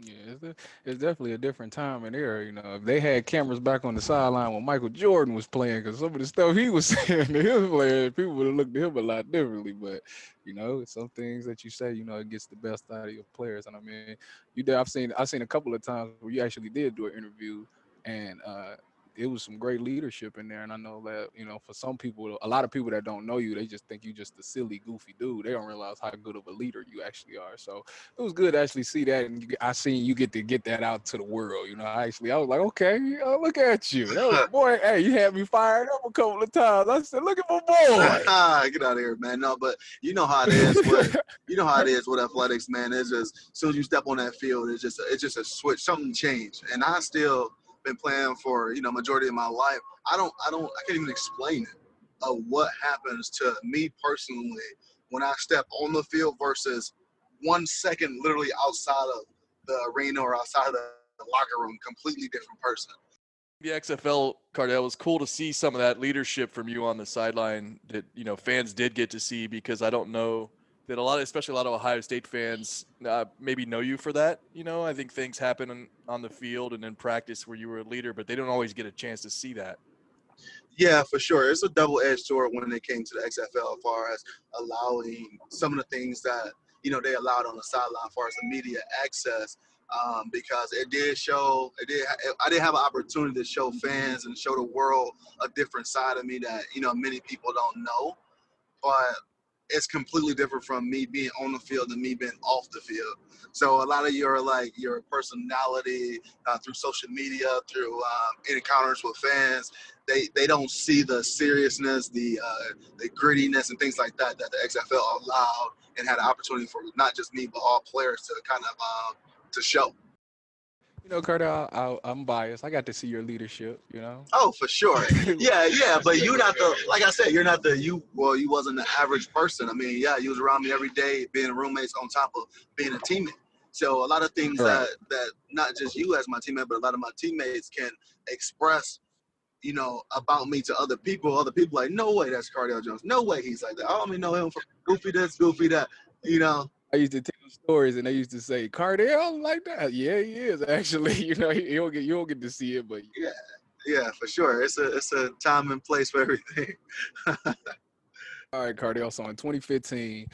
Yeah, it's, it's definitely a different time and era. You know, if they had cameras back on the sideline when Michael Jordan was playing, because some of the stuff he was (laughs) saying to his players, people would have looked at him a lot differently. But you know, some things that you say, you know, it gets the best out of your players. And I mean, you did. I've seen. I've seen a couple of times where you actually did do an interview, and uh, it was some great leadership in there. And I know that you know, for some people, a lot of people that don't know you, they just think you just a silly, goofy dude. They don't realize how good of a leader you actually are. So it was good to actually see that, and I seen you get to get that out to the world. You know, I actually, I was like, okay, uh, look at you, That was- (laughs) boy. Hey, you had me fired up a couple of times. I said, look at my boy. (laughs) Get out of here, man. No, but you know how it is. With, (laughs) you know how it is with athletics, man. It's just as soon as you step on that field, it's just it's just a switch. Something changed, and I still been playing for you know majority of my life. I don't I don't I can't even explain it of what happens to me personally when I step on the field versus one second literally outside of the arena or outside of the locker room, completely different person. the XFL, Cardale, was cool to see some of that leadership from you on the sideline that you know fans did get to see because I don't know that a lot, especially a lot of Ohio State fans, uh, maybe know you for that. You know, I think things happen on, on the field and in practice where you were a leader, but they don't always get a chance to see that. Yeah, for sure. It's a double-edged sword when it came to the XFL, as far as allowing some of the things that you know they allowed on the sideline, as far as the media access, um, because it did show. It did. I did have an opportunity to show fans and show the world a different side of me that you know many people don't know, but it's completely different from me being on the field and me being off the field. So a lot of your like your personality uh, through social media, through um, encounters with fans, they they don't see the seriousness, the uh, the grittiness, and things like that that the XFL allowed and had an opportunity for not just me but all players to kind of um, to show. You know, Carter, I, I, I'm biased. I got to see your leadership. You know. Oh, for sure. (laughs) Yeah, yeah, but you're not the like I said, you're not the you. Well, you wasn't the average person. I mean, yeah, you was around me every day, being roommates on top of being a teammate. So a lot of things Right. that that not just you as my teammate, but a lot of my teammates can express, you know, about me to other people. Other people like, no way, that's Cardale Jones. No way, he's like that. I only know him from goofy this, goofy that. You know, I used to tell stories, and they used to say, "Cardale like that." Yeah, he is (laughs) actually. You know, you don't get you don't get to see it, but yeah, for sure. It's a it's a time and place for everything. (laughs) All right, Cardale. So in 2015,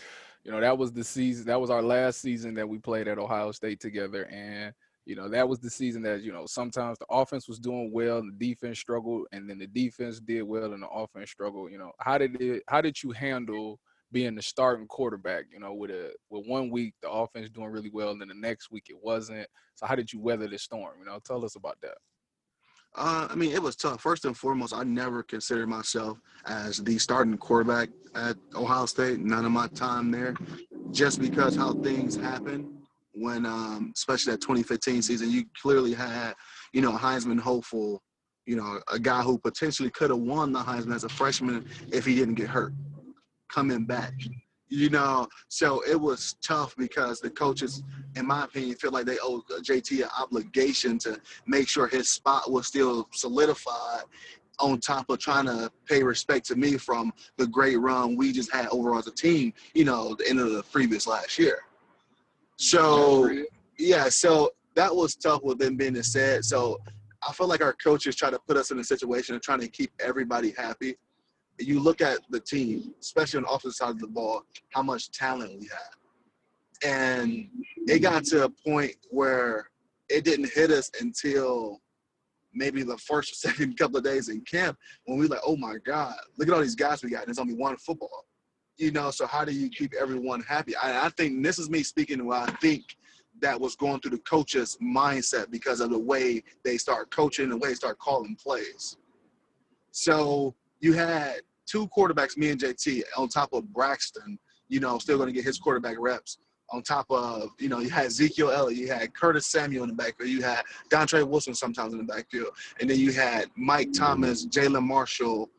you know, that was the season. That was our last season that we played at Ohio State together, and you know, that was the season that you know sometimes the offense was doing well and the defense struggled, and then the defense did well and the offense struggled. You know, how did it? How did you handle? Being the starting quarterback, you know, with a with one week the offense doing really well, and then the next week it wasn't. So how did you weather the storm? You know, tell us about that. Uh, I mean, it was tough. First and foremost, I never considered myself as the starting quarterback at Ohio State. None of my time there, just because how things happen when, um, especially that 2015 season, you clearly had, you know, Heisman hopeful, you know, a guy who potentially could have won the Heisman as a freshman if he didn't get hurt coming back. You know, so it was tough because the coaches, in my opinion, feel like they owe JT an obligation to make sure his spot was still solidified on top of trying to pay respect to me from the great run we just had overall as a team, you know, the end of the previous last year. So, yeah, so that was tough with them being said. So I feel like our coaches try to put us in a situation of trying to keep everybody happy. You look at the team, especially on the offensive side of the ball, how much talent we had. And it got to a point where it didn't hit us until maybe the first or (laughs) second couple of days in camp when we were like, oh my God, look at all these guys we got. There's only one football. You know, so how do you keep everyone happy? I, I think this is me speaking what I think that was going through the coaches' mindset because of the way they start coaching, the way they start calling plays. So you had two quarterbacks, me and JT, on top of Braxton, you know, still going to get his quarterback reps. On top of, you know, you had Ezekiel Elliott, you had Curtis Samuel in the backfield, you had Dontre Wilson sometimes in the backfield, and then you had Mike Thomas, Jalen Marshall,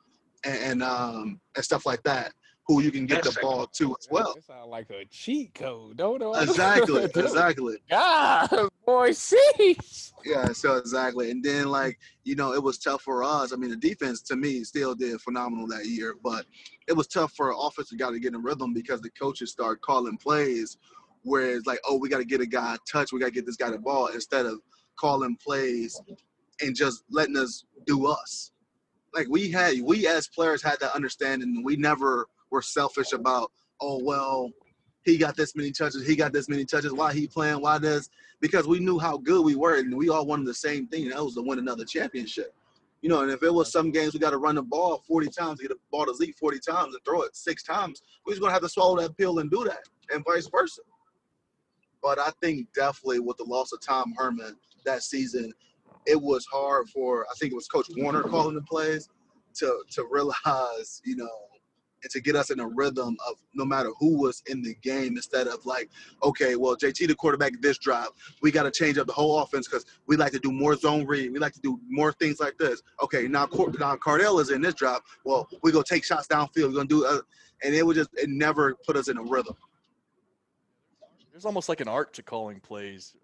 and and, um, and stuff like that, who you can get the ball to as well. That sound like a cheat code, don't it? Exactly, (laughs) exactly. God, boy, sheesh. Yeah, so exactly. And then like, you know, it was tough for us. I mean, the defense to me still did phenomenal that year, but it was tough for an offensive guy to get in rhythm because the coaches start calling plays where it's like, oh, we got to get a guy a touch, we got to get this guy the ball instead of calling plays and just letting us do us. Like we had, we as players had that understanding. We never were selfish about, oh well, he got this many touches, he got this many touches. Why he playing? Why this? Because we knew how good we were, and we all wanted the same thing. And that was to win another championship. You know, and if it was some games we got to run the ball 40 times, get the ball to Zeke 40 times, and throw it six times, we was gonna have to swallow that pill and do that, and vice versa. But I think definitely with the loss of Tom Herman that season, it was hard for I think it was Coach Warinner calling the plays to to realize, you know, and to get us in a rhythm of no matter who was in the game instead of like, okay, well, JT the quarterback this drive, we got to change up the whole offense because we like to do more zone read, we like to do more things like this. Okay, now, Cor- now Cardale is in this drive. Well, we go take shots downfield. We're gonna do, uh, and it would just it never put us in a rhythm. There's almost like an art to calling plays.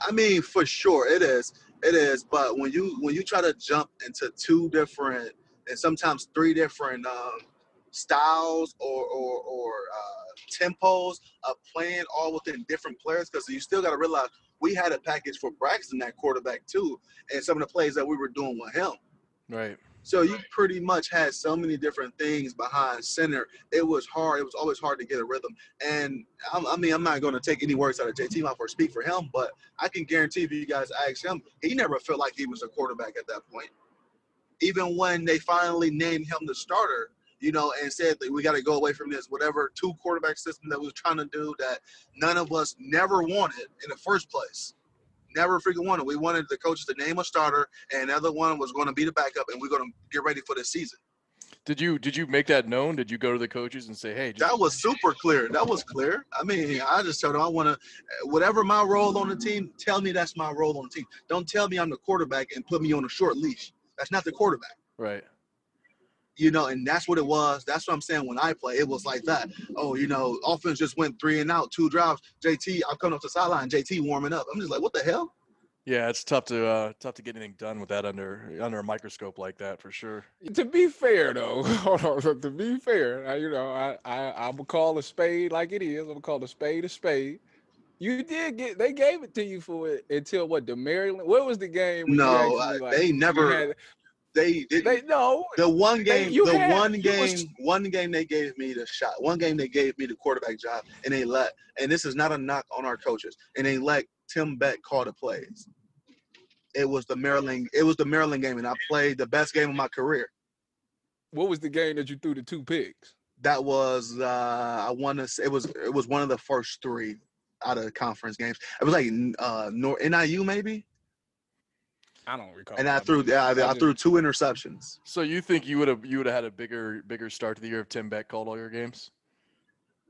I mean, for sure, it is. It is. But when you when you try to jump into two different and sometimes three different um, styles or or, or uh, tempos of playing all within different players, because you still got to realize we had a package for Braxton, that quarterback too, and some of the plays that we were doing with him. Right. So you pretty much had so many different things behind center. It was hard. It was always hard to get a rhythm. And I'm, I mean, I'm not going to take any words out of JT mouth or speak for him, but I can guarantee if you guys ask him, he never felt like he was a quarterback at that point. Even when they finally named him the starter, you know, and said that we got to go away from this whatever two quarterback system that we was trying to do that none of us never wanted in the first place never freaking wanted. We wanted the coaches to name a starter, and the other one was going to be the backup, and we're going to get ready for the season. Did you did you make that known? Did you go to the coaches and say, "Hey"? Just, That was super clear. That was clear. I mean, I just told them I want to, whatever my role on the team, tell me that's my role on the team. Don't tell me I'm the quarterback and put me on a short leash. That's not the quarterback. right. You know, and that's what it was. That's what I'm saying. When I play, it was like that. Oh, you know, offense just went three and out, two drives. JT, I'm coming up to the sideline. JT warming up. I'm just like, what the hell? Yeah, it's tough to uh, tough to get anything done with that under under a microscope like that for sure. To be fair, though, (laughs) hold on. To be fair, you know, I, I I'm gonna call a spade like it is. I'm gonna call a spade a spade. You did get. They gave it to you for it until what? The Maryland. What was the game? when you No, actually, uh, like, they you never. had- They didn't. they no. The one They- game, you the had- one game, was- one game they gave me the shot. One game they gave me the quarterback job, and they let. And this is not a knock on our coaches. And they let Tim Beck call the plays. It was the Maryland. It was the Maryland game, and I played the best game of my career. What was the game that you threw the two picks? That was uh, I want to. say It was it was one of the first three out of the conference games. It was like uh, Nor- NIU maybe, I don't recall. and I threw many. yeah, I, I threw two interceptions. So you think you would have you would have had a bigger bigger start to the year if Tim Beck called all your games?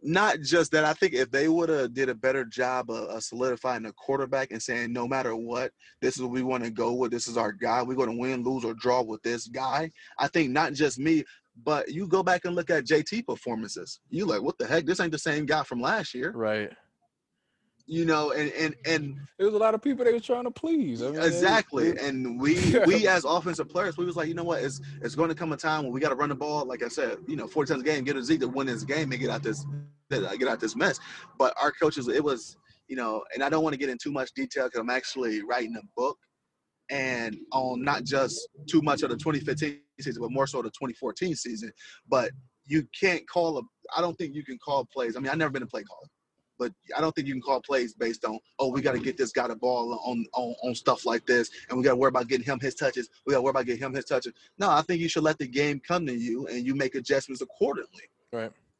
not just that. I think if they would have did a better job of, of solidifying the quarterback and saying, no matter what, this is what we want to go with. This is our guy. We're going to win, lose, or draw with this guy. I think not just me, but you go back and look at JT performances. You like, what the heck? This ain't the same guy from last year. Right. You know, and and and There was a lot of people they was trying to please. I mean, exactly. And we (laughs) we as offensive players, we was like, you know what? It's it's going to come a time when we got to run the ball. Like I said, you know, 40 times a game, get a Zeke to win this game and get out this get out this mess. But our coaches, it was, you know, and I don't want to get in too much detail because I'm actually writing a book and on not just too much of the 2015 season, but more so the 2014 season. But you can't call a. I don't think you can call plays. I mean, I've never been a play caller but I don't think you can call plays based on oh we got to get this guy the ball on, on on stuff like this and we got to worry about getting him his touches we got to worry about getting him his touches. No I think you should let the game come to you and you make adjustments accordingly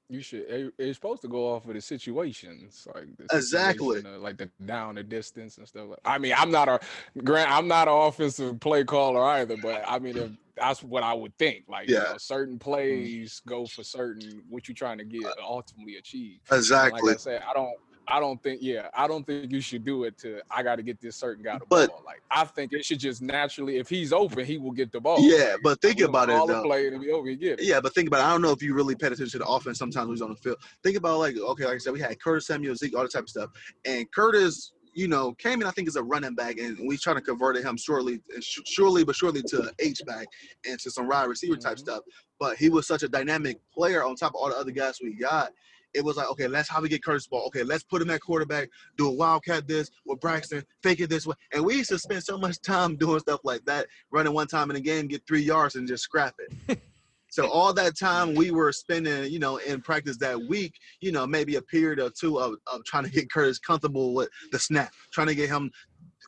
you should. It's supposed to go off of the situations, like the Exactly. situation, uh, like the down the distance and stuff. Like. I mean, I'm not a grant. I'm not an offensive play caller either, but I mean, if that's what I would think. Like, you know, certain plays go for certain what you're trying to get ultimately achieve. exactly Like I said, I don't. I don't think. Yeah, I don't think you should do it to. I got to get this certain guy the But- ball. Like, I think it should just naturally. If he's open, he will get the ball. yeah Like, but think about it the though play and be over. Get it. Yeah, but think about it. I don't know if you really paid attention to the offense sometimes when he's on the field. Think about like, okay, like I said, we had Curtis Samuel, Zeke, all that type of stuff. And Curtis, you know, came in, I think, as a running back, and we trying to convert him shortly, surely but surely to H back and to some wide receiver type Mhm. stuff. But he was such a dynamic player on top of all the other guys we got. It was like, okay, let's how we get Curtis ball. Okay, let's put him at quarterback, do a wildcat this with Braxton, fake it this way. And we used to spend so much time (laughs) doing stuff like that, running one time in a game, get three yards, and just scrap it. (laughs) So all that time we were spending, you know, in practice that week, you know, maybe a period or two of, of trying to get Curtis comfortable with the snap, trying to get him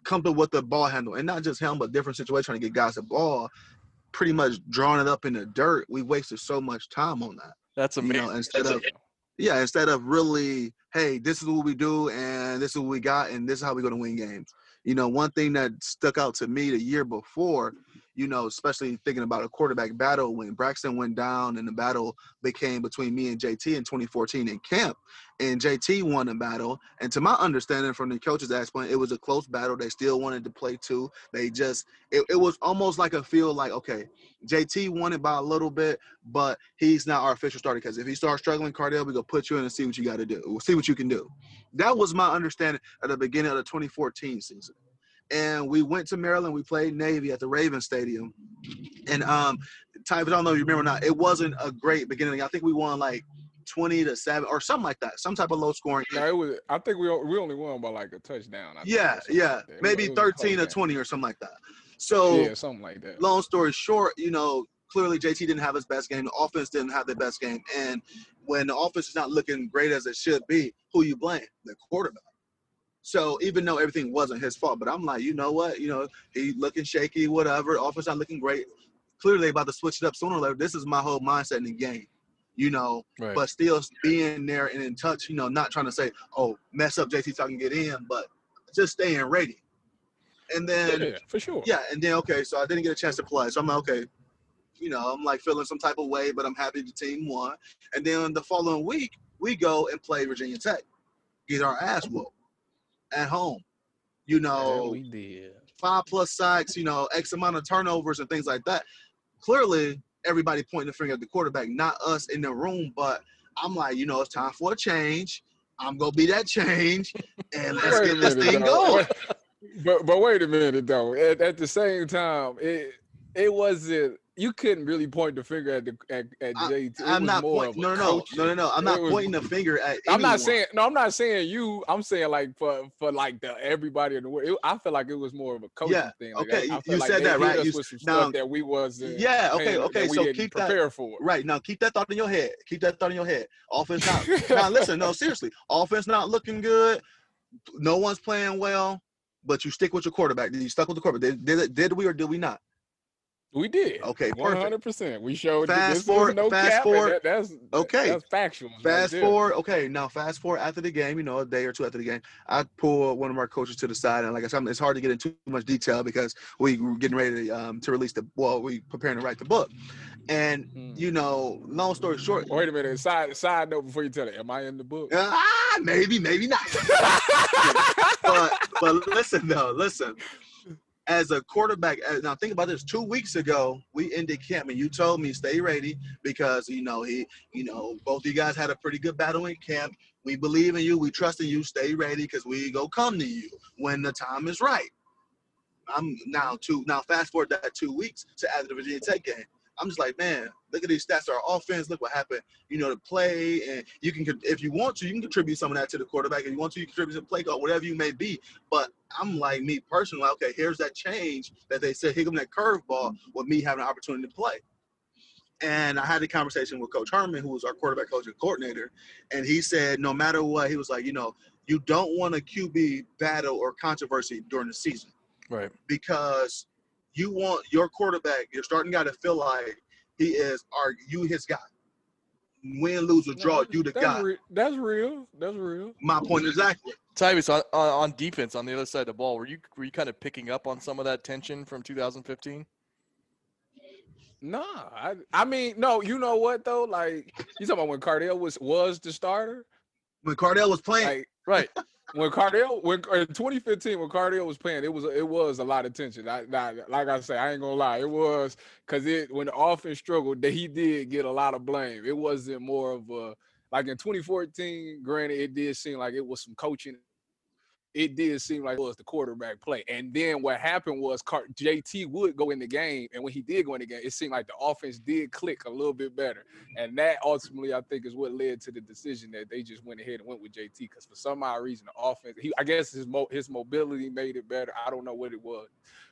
comfortable with the ball handle, and not just him, but different situations trying to get guys the ball. Pretty much drawing it up in the dirt. We wasted so much time on that. That's You amazing. know, instead of yeah, instead of really, hey, this is what we do, and this is what we got, and this is how we're going to win games. You know, one thing that stuck out to me the year before, you know, especially thinking about a quarterback battle when Braxton went down and the battle became between me and JT in 2014 in camp. And JT won the battle. And to my understanding from the coach's aspect, it was a close battle. They still wanted to play too. They just, it, it was almost like a feel like, okay, JT won it by a little bit, but he's not our official starter because if he starts struggling, Cardale, we're going to put you in and see what you got to do. We'll see what you can do. That was my understanding at the beginning of the 2014 season and we went to Maryland. We played Navy at the Raven Stadium. And um, Ty, I don't know if you remember or not, it wasn't a great beginning. I think we won like 20 to 7 or something like that, some type of low scoring Yeah, it was. I think we we only won by like a touchdown. I Yeah, yeah. like that. It was- Maybe was 13 or 20 or something like that. So, Yeah, something like that. long story short, you know, clearly JT didn't have his best game. The offense didn't have their best game. And when the offense is not looking great as it should be, who you blame? The quarterback. So even though everything wasn't his fault, but I'm like, you know what? You know, he looking shaky, whatever. Offense not looking great. Clearly about to switch it up sooner or later. This is my whole mindset in the game. You know, Right. but still being there and in touch, you know, not trying to say, oh, mess up JT so I can get in, but just staying ready. And then yeah, for sure. yeah, and then okay, so I didn't get a chance to play. So I'm like, okay, you know, I'm like feeling some type of way, but I'm happy the team won. And then the following week, we go and play Virginia Tech, get our ass whooped at home. You Yeah, know, we did. five plus sacks, you know, X amount of turnovers and things like that. Clearly, everybody pointing the finger at the quarterback, not us in the room. But I'm like, you know, it's time for a change. I'm gonna be that change, and let's get this minute, thing going. But but wait a minute though. At, at the same time, it it wasn't. You couldn't really point the finger at the at, at I- JT. It I'm not pointing. No, no, no, no, no, no. I'm not was- pointing the finger at. I'm not saying no. I'm not saying you. I'm saying like for for like the everybody in the world. It, I feel like it was more of a coaching Yeah, thing. Like, okay, I, I you like said that, right? You- now- that we wasn't. Yeah. Okay. Okay. So keep that. prepare for. It. Right now, keep that thought in your head. Keep that thought in your head. Offense not. (laughs) now, listen. No, seriously. Offense not looking good. No one's playing well. But you stick with your quarterback. You stuck with the quarterback. Did, did, did we or did we not? We did. Okay, hundred percent. We showed Fast this forward- no fast forward. That, that's Okay. That's factual. Fast forward, okay. Now, fast forward after the game, you know, a day or two after the game, I pull one of our coaches to the side, and like I said, it's hard to get into too much detail because we were getting ready to, um, to release the well, we preparing to write the book, and Hmm. you know, long story short, Wait a minute. Side side note before you tell it. Am I in the book? ah, maybe, maybe not. (laughs) but but listen though, listen. As a quarterback, uh, now think about this. Two weeks ago, we ended camp, and you told me stay ready because you know he, you know, both of you guys had a pretty good battle in camp. We believe in you. We trust in you. Stay ready because we go come to you when the time is right. I'm now two. Now fast forward that two weeks to after the Virginia Tech game. I'm just like, man, look at these stats. Our offense, look what happened. You know, to play, and you can, if you want to, you can contribute some of that to the quarterback. If you want to, you contribute to the play call, whatever you may be. But I'm like me personally, okay, here's that change that they said, hit him that curveball with me having an opportunity to play. And I had a conversation with Coach Herman, who was our quarterback coach and coordinator, and he said, no matter what, he was like, you know, you don't want a QB battle or controversy during the season Right. because you want your quarterback, your starting guy, to feel like he is are you his guy. Win, lose, or draw, you the that's guy. Re- that's real. That's real. My point exactly. Tyvis, on, on on defense on the other side of the ball, were you were you kind of picking up on some of that tension from 2015? Nah, I, I mean, no. You know what though? Like you talking about when Cardale was was the starter. When Cardale was playing, Like Right. (laughs) when Cardale when in 2015 when Cardale was playing, it was it was a lot of tension. I, I, like I say, I ain't gonna lie, it was because it when the offense struggled, that he did get a lot of blame. It wasn't more of a like in 2014. Granted, it did seem like it was some coaching. It did seem like it was the quarterback play, and then what happened was Car- JT would go in the game, and when he did go in the game, it seemed like the offense did click a little bit better. And that ultimately, I think, is what led to the decision that they just went ahead and went with JT. Because for some odd reason, the offense, he, I guess his mo- his mobility made it better. I don't know what it was,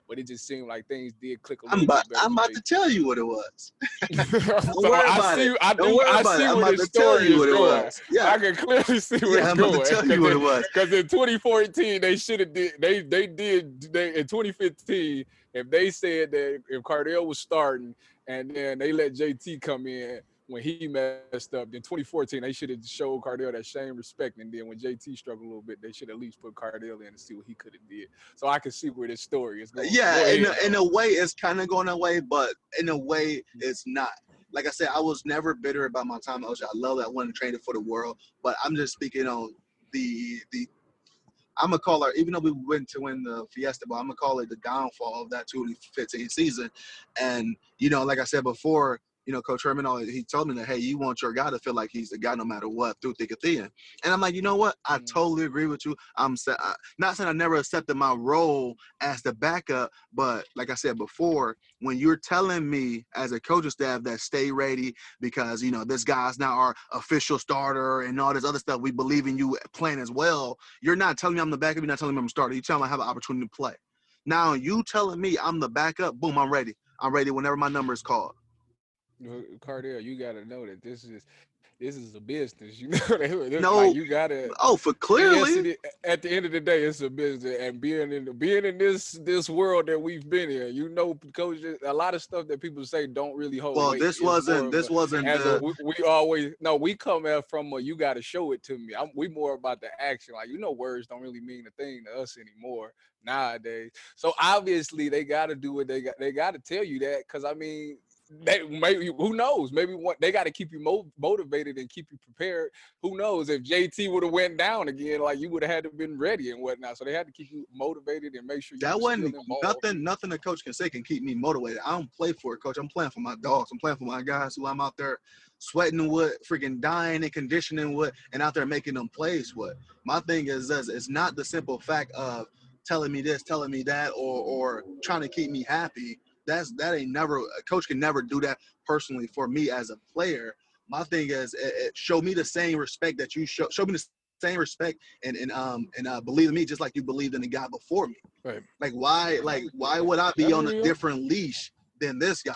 but it just seemed like things did click a little I'm about, bit better. I'm about to tell you what it was. (laughs) (laughs) JT. so worry I about see, it. I Don't worry I about see it. I'm where about the to tell story you is what it going. was. Yeah, I can clearly see where yeah, it's I'm going. about to tell you what it was. Because in 2014, they should have did they they did they in 2015 if they said that if Cardale was starting and then they let JT come in when he messed up. Then 2014, they should have showed Cardale that same respect. And then when JT struggled a little bit, they should at least put Cardale in and see what he could have did. So I can see where this story is going. Yeah, in a, in a way, it's kind of going away, but in a way, mm-hmm. it's not. Like I said, I was never bitter about my time at OJ. I love that one wanted to train it for the world, but I'm just speaking on the the. I'm gonna call it, even though we went to win the Fiesta Bowl, I'm gonna call it the downfall of that 2015 season. And you know, like I said before, you know, Coach Herman, always- he told me that, hey, you want your guy to feel like he's the guy no matter what, through thick or thin. And I'm like, you know what? I Mm. totally agree with you. I'm sa- I- not saying I never accepted my role as the backup, but like I said before, when you're telling me as a coaching staff that stay ready because you know this guy's now our official starter and all this other stuff, we believe in you playing as well. You're not telling me I'm the backup. You're not telling me I'm a starter. You're telling me I have an opportunity to play. Now you telling me I'm the backup. Boom, I'm ready. I'm ready whenever my number is called. Cardale, you gotta know that this is this is a business. You (laughs) know, No. like, you gotta. Oh, for Yes, clearly. is. at the end of the day, it's a business, and being in being in this this world that we've been in, you know, coach, a lot of stuff that people say don't really hold. Well, weight. this It's wasn't. This a- wasn't. as the- a, we, we always no, we come at from a you got to show it to me. I'm we more about the action. Like you know, words don't really mean a thing to us anymore nowadays. So obviously they got to do what they got. They got to tell you that because I mean. They maybe who knows? Maybe what they got to keep you mo- motivated and keep you prepared. Who knows if JT would have went down again, like you would have had to been ready and whatnot. So they had to keep you motivated and make sure you that wasn't nothing. Nothing a coach can say can keep me motivated. I don't play for it, coach. I'm playing for my dogs. I'm playing for my guys who I'm out there sweating with, freaking dying and conditioning with, and out there making them plays with. My thing is, is it's not the simple fact of telling me this, telling me that, or or trying to keep me happy. That's that ain't never a coach can never do that personally for me as a player. My thing is, it, it show me the same respect that you show. Show me the same respect and and um and uh, believe in me just like you believed in the guy before me. Right. Like why like why would I be on a different leash than this guy?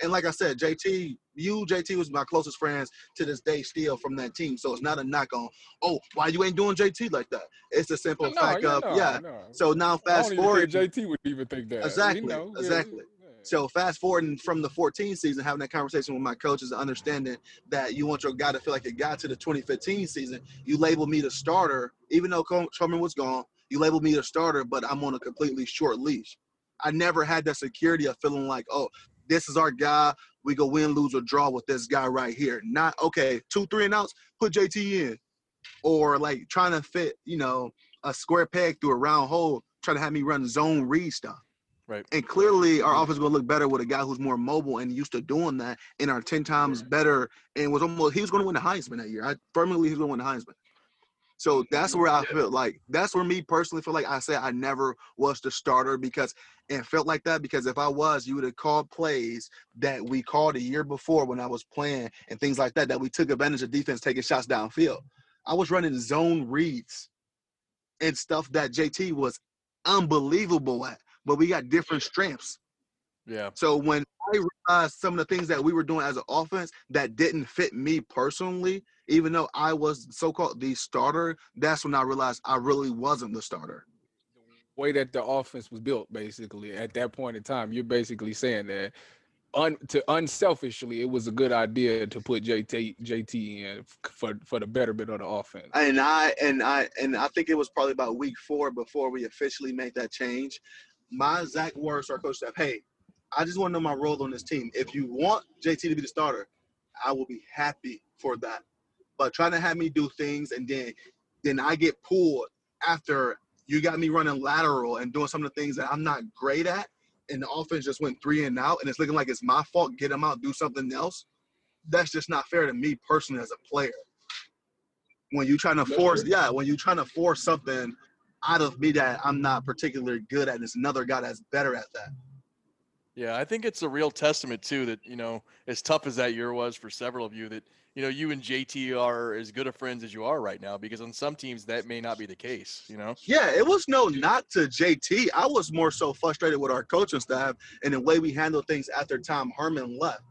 And like I said, JT, you JT was my closest friends to this day still from that team. So it's not a knock on. Oh, why you ain't doing JT like that? It's a simple No, fact of no, yeah. So now fast even forward. JT would even think that. Exactly, exactly. So fast forwarding from the 14 season, having that conversation with my coaches, and understanding that you want your guy to feel like a guy to the 2015 season. You label me the starter, even though Truman was gone. You labeled me the starter, but I'm on a completely short leash. I never had that security of feeling like, oh, this is our guy. We go win, lose, or draw with this guy right here. Not okay, two, three and outs. Put JT in, or like trying to fit, you know, a square peg through a round hole, trying to have me run zone read stuff. Right. And clearly, our offense going to look better with a guy who's more mobile and used to doing that, and are ten times better. And was almost he was going to win the Heisman that year. I firmly believe he's going to win the Heisman. So that's where I feel like that's where me personally feel like I said I never was the starter because and felt like that because if I was, you would have called plays that we called a year before when I was playing and things like that that we took advantage of defense taking shots downfield. I was running zone reads and stuff that JT was unbelievable at, but we got different strengths. Yeah. So when I realized some of the things that we were doing as an offense that didn't fit me personally, even though I was so-called the starter, that's when I realized I really wasn't the starter. way that the offense was built, basically, at that point in time, you're basically saying that un, to unselfishly, it was a good idea to put JT JT in for for the betterment of the offense. And I and I and I think it was probably about week four before we officially made that change. My exact words to our coach staff, hey, I just want to know my role on this team. If you want JT to be the starter, I will be happy for that. But trying to have me do things and then then I get pulled after you got me running lateral and doing some of the things that I'm not great at, and the offense just went three and out, and it's looking like it's my fault. Get them out, do something else. That's just not fair to me personally as a player. When you're trying to force, yeah, when you're trying to force something out of me that I'm not particularly good at, and it's another guy that's better at that. Yeah, I think it's a real testament too that you know, as tough as that year was for several of you, that you know you and JT are as good of friends as you are right now. Because on some teams that may not be the case. You know. Yeah, it was no not to JT. I was more so frustrated with our coaching staff and the way we handled things after Tom Herman left.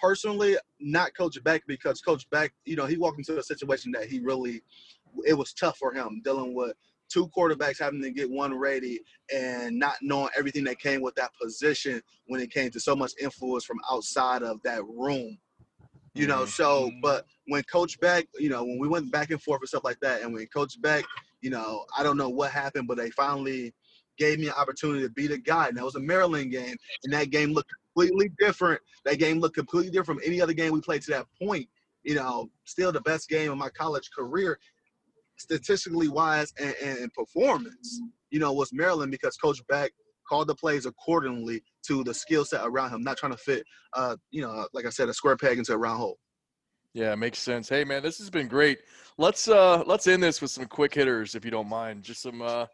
Personally, not Coach Beck because Coach Beck, you know, he walked into a situation that he really, it was tough for him dealing with two quarterbacks having to get one ready and not knowing everything that came with that position when it came to so much influence from outside of that room. You know, so Mhm. but when Coach Beck, you know, when we went back and forth and stuff like that, and when Coach Beck, you know, I don't know what happened, but they finally gave me an opportunity to be the guy. And that was a Maryland game, and that game looked completely different. That game looked completely different from any other game we played to that point. You know, still the best game of my college career, statistically wise and, and performance. You know, was Maryland because Coach Beck called the plays accordingly to the skill set around him, not trying to fit, uh, you know, like I said, a square peg into a round hole. Yeah, makes sense. Hey man, this has been great. Let's uh let's end this with some quick hitters if you don't mind. Just some uh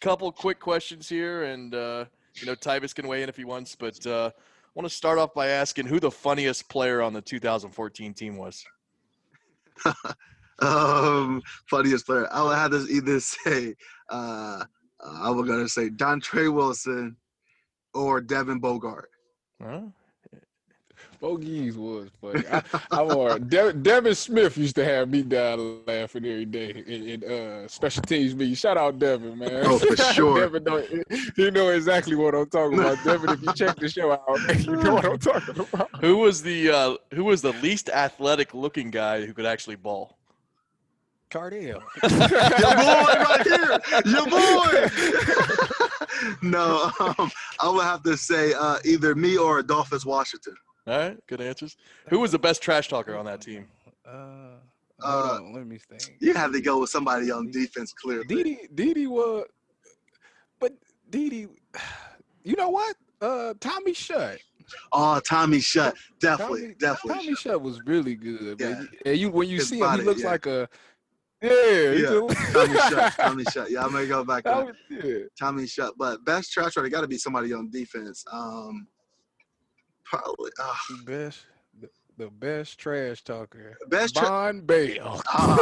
couple quick questions here and uh you know Tyvis can weigh in if he wants, but uh I want to start off by asking who the funniest player on the 2014 team was. (laughs) Um, funniest player. I would have to either (laughs) say, uh, I was gonna say Dontre Wilson or Devin Bogart. Huh? Bogies was funny. I, (laughs) I'm all right. De- Devin Smith used to have me down laughing every day in, in uh, special teams meeting. Shout out Devin, man. Oh, for (laughs) sure. Devin know, he know exactly what I'm talking about. Devin, if you check the show out, you know what I'm talking about. Who was the uh who was the least athletic looking guy who could actually ball? Cardale. (laughs) Your boy right here. Your boy. (laughs) no, um, I would have to say uh, either me or Adolphus Washington. All right, good answers. Who was the best trash talker on that team? Uh, Uh, on, let me think. You have to go with somebody on defense, clearly. Didi, Didi was, but Didi, you know what? Uh, Tommy Schutt. Oh, Tommy Schutt. Definitely, Tommy, definitely. Tommy Schutt was really good, Yeah. man. And you when you His see him, he looks yeah. like a yeah, Yeah, (laughs) Tommy Schutt. Tommy (laughs) Schutt. Yeah, I may go back. That on was- yeah. Tommy Schutt. But best trash talker got to be somebody on defense. Um, probably. Uh, The best, the, the best trash talker. best tra- Vonn Bell. (laughs) Ah,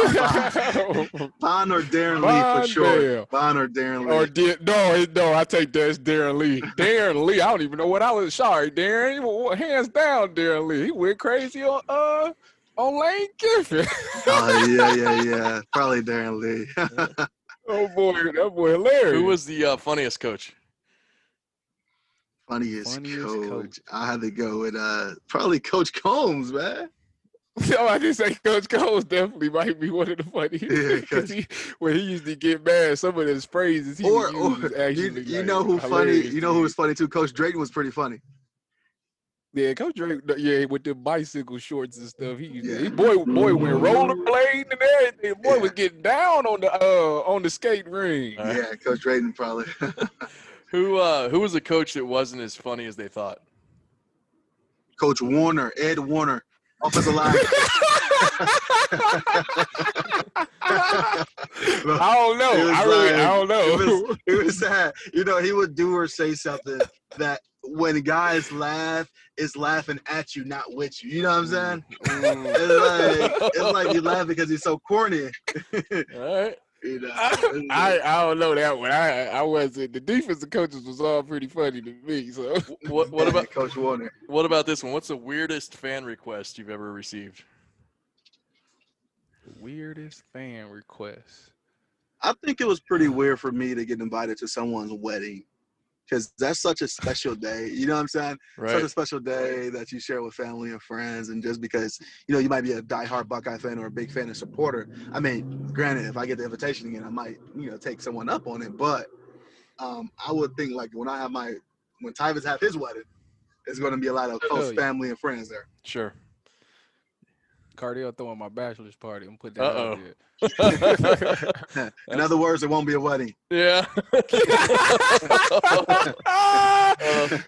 Vonn or Darron Lee for sure. Bell. Vonn or Darron Lee. Or did no, no, I take that as Darron Lee. Darron Lee, I don't even know what I was. Sorry, Darron. Hands down, Darron Lee. He went crazy on uh on Lane Kiffin. (laughs) oh yeah, yeah, (laughs) yeah. Probably Darron Lee. (laughs) oh boy, that boy hilarious. Who was the uh, funniest coach? Funniest, Funniest coach. coach. I had to go with uh probably Coach Coombs, man. No, I didn't say Coach Coles definitely might be one of the funniest. Yeah, because he, when he used to get mad, some of his phrases he Or, or use was you, you like, know who funny? You know who was funny too? Coach Drayton was pretty funny. Yeah, Coach Drake. Yeah, with the bicycle shorts and stuff. He, Yeah. he boy, boy went rollerblading and everything. Boy was getting down on the uh on the skate ring. All right. Yeah, Coach Drayton probably. (laughs) Who uh who was the coach that wasn't as funny as they thought? Coach Warinner, Ed Warinner, offensive line. (laughs) (laughs) I don't know. I really, like- I don't know. it was, it was sad. You know, he would do or say something that when guys laugh, it's laughing at you, not with you. You know what I'm saying? Mm. It's like it's like you laugh because he's so corny. All (laughs) right. (laughs) You know, I, I don't know that one. I I wasn't. The defensive coaches was all pretty funny to me. So What what about (laughs) Coach Warinner? what about this one? What's the weirdest fan request you've ever received? weirdest fan request. I think it was pretty weird for me to get invited to someone's wedding because that's such a special day. You know what I'm saying? Right. Such a special day that you share with family and friends, and just because you know you might be a diehard Buckeye fan or a big fan and supporter. I mean, granted, if I get the invitation again, I might you know take someone up on it, but um, I would think like when I have my when Tyvis have his wedding, it's going to be a lot of close Hell yeah. family and friends there. Sure. Cardale throwing my bachelor's party. and put that Uh-oh. out there. (laughs) (laughs) In other words, it won't be a wedding. yeah. (laughs)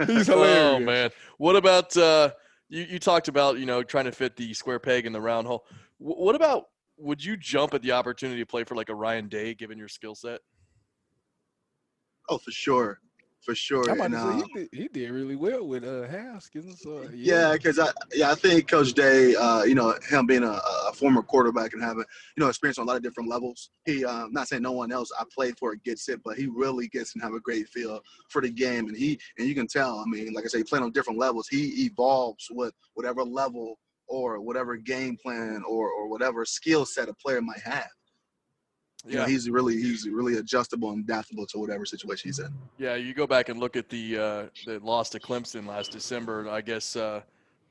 He's hilarious. Oh man. What about uh you, you talked about, you know, trying to fit the square peg in the round hole. Wh- what about would you jump at the opportunity to play for like a Ryan Day given your skill set? Oh, for sure, for sure. And, to uh, he did, he did really well with uh Haskins. So, Yeah, because I yeah I think Coach Day, uh, you know, him being a, a former quarterback and having you know experience on a lot of different levels. He, um, not saying no one else I played for gets it, but he really gets and have a great feel for the game, and he and you can tell. I mean, like I say, playing on different levels, he evolves with whatever level or whatever game plan or or whatever skill set a player might have. You know, he's really he's really adjustable and adaptable to whatever situation he's in. Yeah, you go back and look at the uh, the loss to Clemson last December. I guess uh,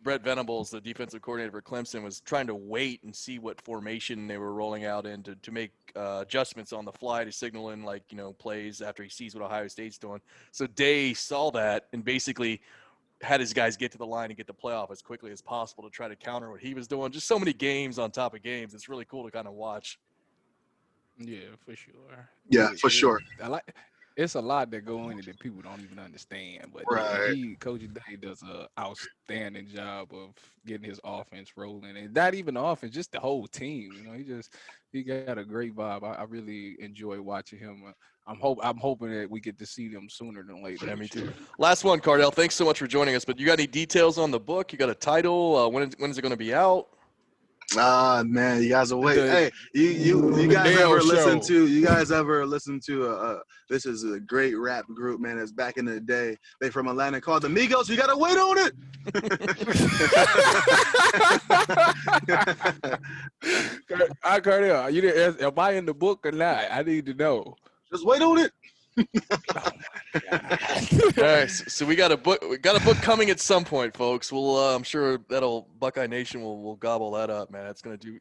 Brent Venables, the defensive coordinator for Clemson, was trying to wait and see what formation they were rolling out in to, to make uh, adjustments on the fly to signal in like you know plays after he sees what Ohio State's doing. So Day saw that and basically had his guys get to the line and get the playoff as quickly as possible to try to counter what he was doing. Just so many games on top of games. It's really cool to kind of watch. Yeah, for sure. Yeah, It- for it- sure. I like. It's a lot that go into that people don't even understand. But Right. he, Coach Day does a outstanding job of getting his offense rolling, and not even the offense, just the whole team. You know, he just he got a great vibe. I, I really enjoy watching him. Uh, I'm hope I'm hoping that we get to see them sooner than later. Yeah, me too. Last one, Cardale. Thanks so much for joining us. But you got any details on the book? You got a title? Uh, when is, when is it going to be out? Ah man, you guys are waiting. The- hey, you you you guys ever listen Show. to you guys ever listen to uh, uh this is a great rap group, man. It's back in the day. They from Atlanta called the Migos. You gotta wait on it. (laughs) I Cardale, you didn't ask, am I in the book or not? I need to know. Just wait on it. Oh. All right, s- so we got a book. We got a book coming at some point, folks. We'll. Uh, I'm sure that'll Buckeye Nation will will gobble that up, man. It's gonna do.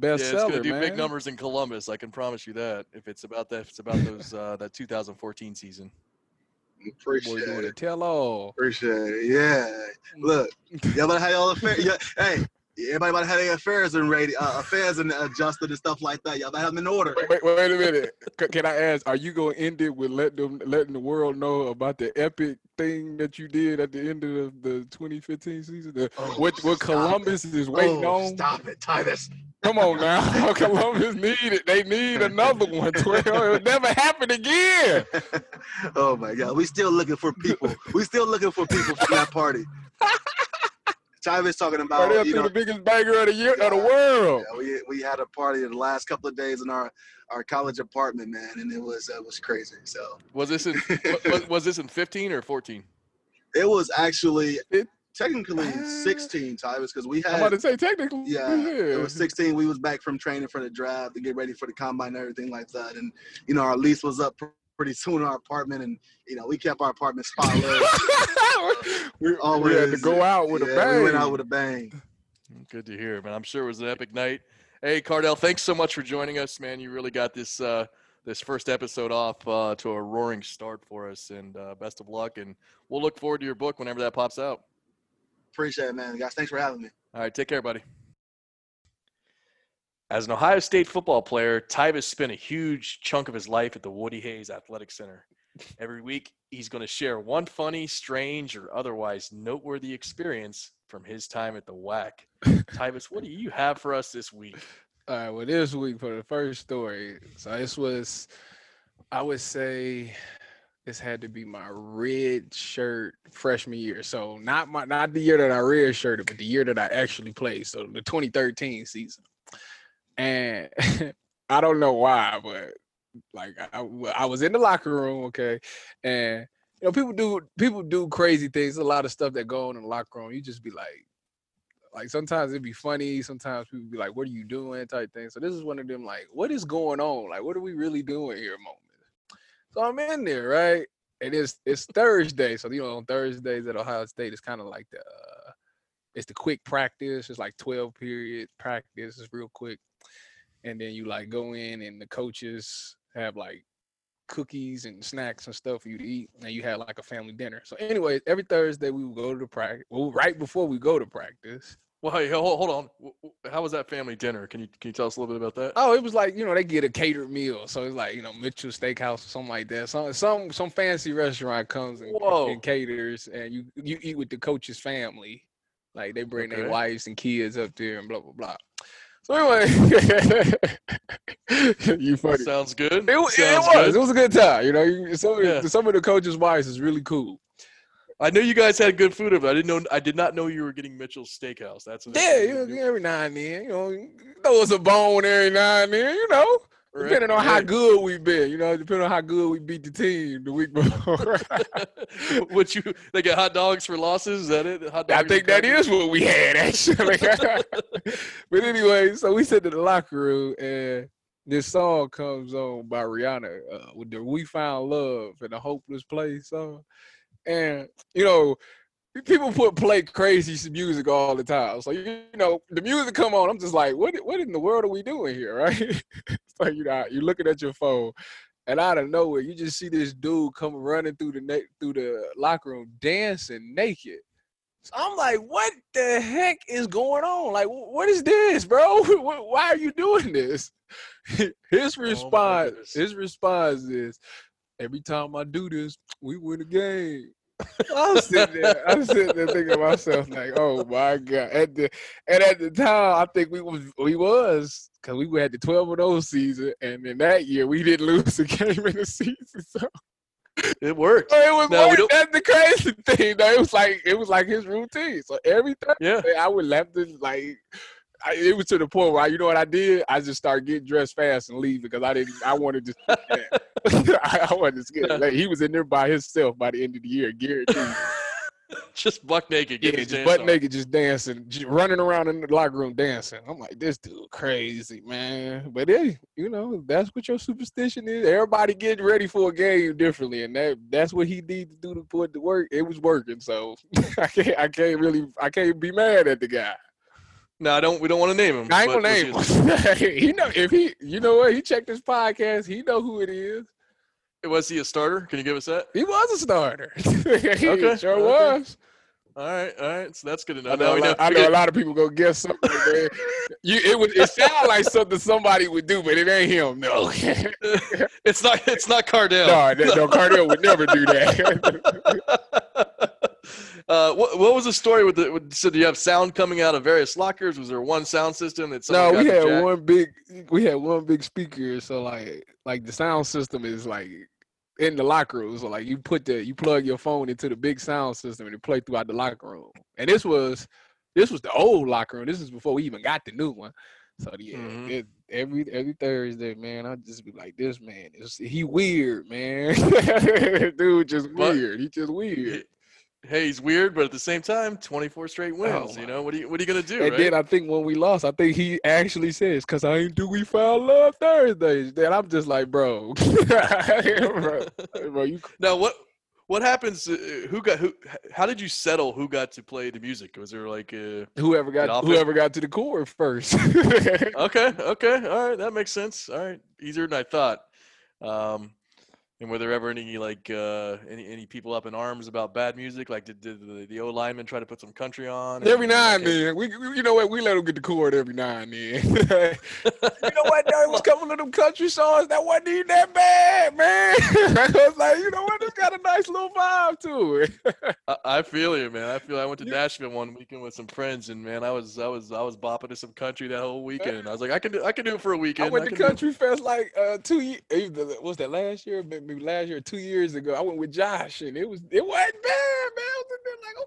Yeah, it's gonna do man. big numbers in Columbus. I can promise you that. If it's about that, if it's about those uh, that 2014 season. Appreciate doing it. tell all. Appreciate it. Yeah. Look, y'all better have y'all affairs. Yeah, hey, everybody have their affairs and ready, uh, affairs and adjusted and stuff like that. Y'all have them in order. Wait, wait, wait a minute. Can I ask? Are you going to end it with let them letting the world know about the epic thing that you did at the end of the 2015 season? The, Oh, what what Columbus is waiting oh, on? Stop it, Tyvis. Come on now, (laughs) Columbus need it. They need another one. 12. It'll never happen again. (laughs) oh my God, we still looking for people. we still looking for people from that party. (laughs) Tyvis talking about up you know the biggest banger of the year of the world. yeah, we we had a party the last couple of days in our our college apartment, man, and it was it was crazy. So Was this in (laughs) was, was this in 15 or 14? it was actually It- technically Ah. 16 Tyvis because we I'm had about to say technically. Yeah, it was 16. We was back from training for the draft to get ready for the combine and everything like that. And you know, our lease was up pr- pretty soon our apartment, and you know, we kept our apartment spotless. (laughs) we, we had to go out with a bang. We went out with a bang. Good to hear, man. I'm sure it was an epic night. Hey, Cardale, thanks so much for joining us, man. You really got this uh, this first episode off uh, to a roaring start for us, and uh, best of luck. And we'll look forward to your book whenever that pops out. Appreciate it, man. Guys, thanks for having me. All right, take care, buddy. As an Ohio State football player, Tyvis spent a huge chunk of his life at the Woody Hayes Athletic Center. Every week, he's going to share one funny, strange, or otherwise noteworthy experience from his time at the WHAC. (laughs) Tyvis, what do you have for us this week? All right, well, this week for the first story. So this was, I would say, this had to be my red shirt freshman year. So not my not the year that I red shirted, but the year that I actually played. So the 2013 season. And (laughs) I don't know why, but like I was in the locker room, okay, and you know people do people do crazy things. A lot of stuff that go on in the locker room. You just be like, like sometimes it'd be funny, sometimes people be like, "What are you doing?" type thing. So this is one of them like, "What is going on? Like, what are we really doing here?" Moment. So I'm in there, right? And it's it's Thursday, so you know on Thursdays at Ohio State, it's kind of like the uh, it's the quick practice. It's like 12 period practice. It's real quick, and then you like go in and the coaches have like cookies and snacks and stuff for you to eat, and you had like a family dinner. So anyway, every Thursday we would go to the practice. Well, right before we go to practice, Well, hey, hold, hold on. How was that family dinner? Can you can you tell us a little bit about that? Oh, it was like you know they get a catered meal, so it's like you know Mitchell Steakhouse or something like that. Some some some fancy restaurant comes and, and caters, and you you eat with the coach's family, like they bring Okay. their wives and kids up there and blah blah blah. So anyway, (laughs) you funny. Sounds good. It, wa- it Sounds was. good. It was a good time. You know, you, some of Yeah. the, some of the coaches' wives is really cool. I knew you guys had good food, but I didn't know. I did not know you were getting Mitchell's Steakhouse. That's Yeah, you know, every now and then, you know, throw us a bone every now and then, you know. Right, Depending on how good we've been, you know, depending on how good we beat the team the week before. (laughs) Would you? They get hot dogs for losses. Is that it? Hot I think that is what we had actually. (laughs) (laughs) but anyway, so we sit in the locker room and this song comes on by Rihanna uh, with the "We Found Love" and the "Hopeless Place" song. And you know, people put play crazy music all the time. So you know, the music come on, I'm just like, what what in the world are we doing here, (laughs) right? like you know, you're looking at your phone, and out of nowhere, you just see this dude come running through the na- through the locker room dancing naked. So I'm like, what the heck is going on? Like, what is this, bro? (laughs) Why are you doing this? (laughs) His oh response, goodness. his response is, every time I do this, we win a game. I'm sitting there, I'm sitting there thinking to myself, like, oh my god. At the and at the time, I think we was we was because we had the 12 of oh those season, and in that year we didn't lose a (laughs) game in the season. So It worked. it was No, that's the crazy (laughs) thing. Though. It was like it was like his routine. So every Yeah. Thursday, I would left it like. I, it was to the point where you know what I did? I just started getting dressed fast and leave because I didn't. I wanted to. (laughs) I, I wanted to get. Like, he was in there by himself by the end of the year, guaranteed. (laughs) just buck naked. Yeah, getting just butt on. naked, just dancing, just running around in the locker room dancing. I'm like, this dude crazy, man. But hey, you know, that's what your superstition is. Everybody getting ready for a game differently, and that that's what he needed to do to put to work. It was working, so (laughs) I can't I can't really I can't be mad at the guy. No, I don't. We don't want to name him. I ain't gonna name him. (laughs) he know if he, you know what? He checked his podcast. He know who it is. Was he a starter? Can you give us that? He was a starter. (laughs) he Okay, sure okay. was. All right, all right. So that's good enough. I know, a lot, I know a lot of people go guess something. Man. (laughs) You, it was it sounded like something somebody would do, but it ain't him. No, it's not. It's not Cardale. no, no, Cardale would never do that. Uh, what, what was the story with the? With, so do you have sound coming out of various lockers? Was there one sound system that? no, we had one big, we had one big speaker. So like, like the sound system is like in the locker room. So like, you put the, you plug your phone into the big sound system and it play throughout the locker room. And this was, this was the old locker room. This is before we even got the new one. So yeah, Mhm. it, every every Thursday, man, I just be like, this man is he weird, man. (laughs) Dude, just weird. He just weird. Hey, he's weird, but at the same time, 24 straight wins. my you know what? Are you What are you gonna do? And right? then I think when we lost, I think he actually says, "Cause I ain't do we found love Thursdays." Then I'm just like, bro, (laughs) bro, bro, you Now what? What happens? Uh, who got who? How did you settle who got to play the music? Was there like uh whoever got whoever got to the core first. Okay, (laughs) okay, all right, that makes sense. All right, easier than I thought. Um, and were there ever any like uh, any any people up in arms about bad music? Like, did, did the, the O lineman try to put some country on? every now and then, we, we- you know what, we let him get the cord every now and then. (laughs) you know what? There was a couple of them country songs that wasn't even that bad, man. (laughs) I was like, you know what? It's got a nice little vibe to it. (laughs) I, I feel you, man. I feel. I went to Nashville one weekend with some friends, and man, I was I was I was bopping to some country that whole weekend. I was like, I can do I can do it for a weekend. I went to do it Country Fest like uh two years. Was that last year? Maybe last year, two years ago. I went with Josh, and it was it wasn't bad, man. I was like,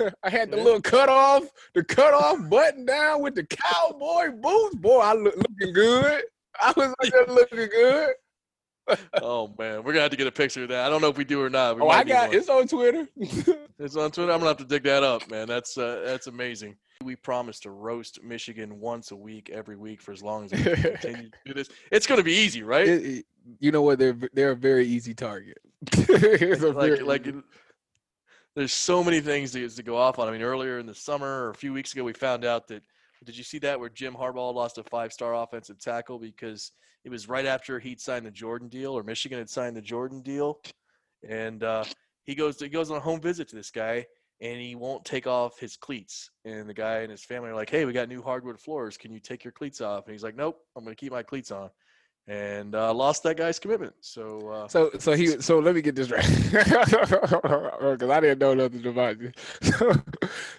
okay. (laughs) I had the Yeah. little cut off, the cut off button down with the cowboy boots. Boy, I look looking good. I was like looking good. (laughs) Oh man, we're gonna have to get a picture of that. I don't know if we do or not. We Oh, I got it's on Twitter. (laughs) It's on Twitter. I'm gonna have to dig that up, man. That's uh, that's amazing. We promise to roast Michigan once a week, every week for as long as we continue to (laughs) do this. It's gonna be easy, right? It- it- you know what? They're they're a very easy target. (laughs) Like like easy- there's so many things to, to go off on. I mean, earlier in the summer or a few weeks ago, we found out that. Did you see that where Jim Harbaugh lost a five-star offensive tackle because it was right after he'd signed the Jordan deal or Michigan had signed the Jordan deal, and uh, he goes he goes on a home visit to this guy and he won't take off his cleats. And the guy and his family are like, "Hey, we got new hardwood floors. Can you take your cleats off?" And he's like, "Nope, I'm going to keep my cleats on." And uh, lost that guy's commitment. So uh, So so he so let me get this right (laughs) because I didn't know nothing about you. (laughs) So,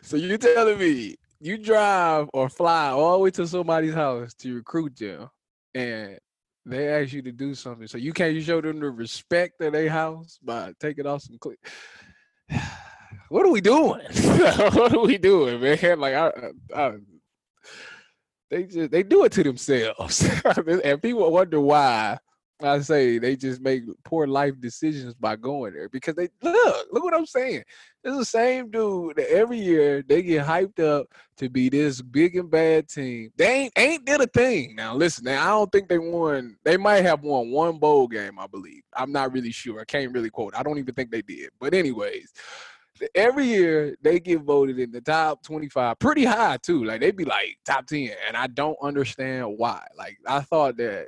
so you telling me you drive or fly all the way to somebody's house to recruit them, and they ask you to do something, so you can't you show them the respect of their house by taking off some cleats. (sighs) (sighs) (sighs) What are we doing? (laughs) what are we doing, man? (laughs) Like I, I, they just they do it to themselves, (laughs) and people wonder why. I say they just make poor life decisions by going there because they look, look what I'm saying. It's the same dude that every year they get hyped up to be this big and bad team. They ain't ain't did a thing. Now listen, now I don't think they won. They might have won one bowl game, I believe. I'm not really sure. I can't really quote. I don't even think they did. But anyways, every year they get voted in the top 25 pretty high too. Like they'd be like top 10 and i don't understand why. Like i thought that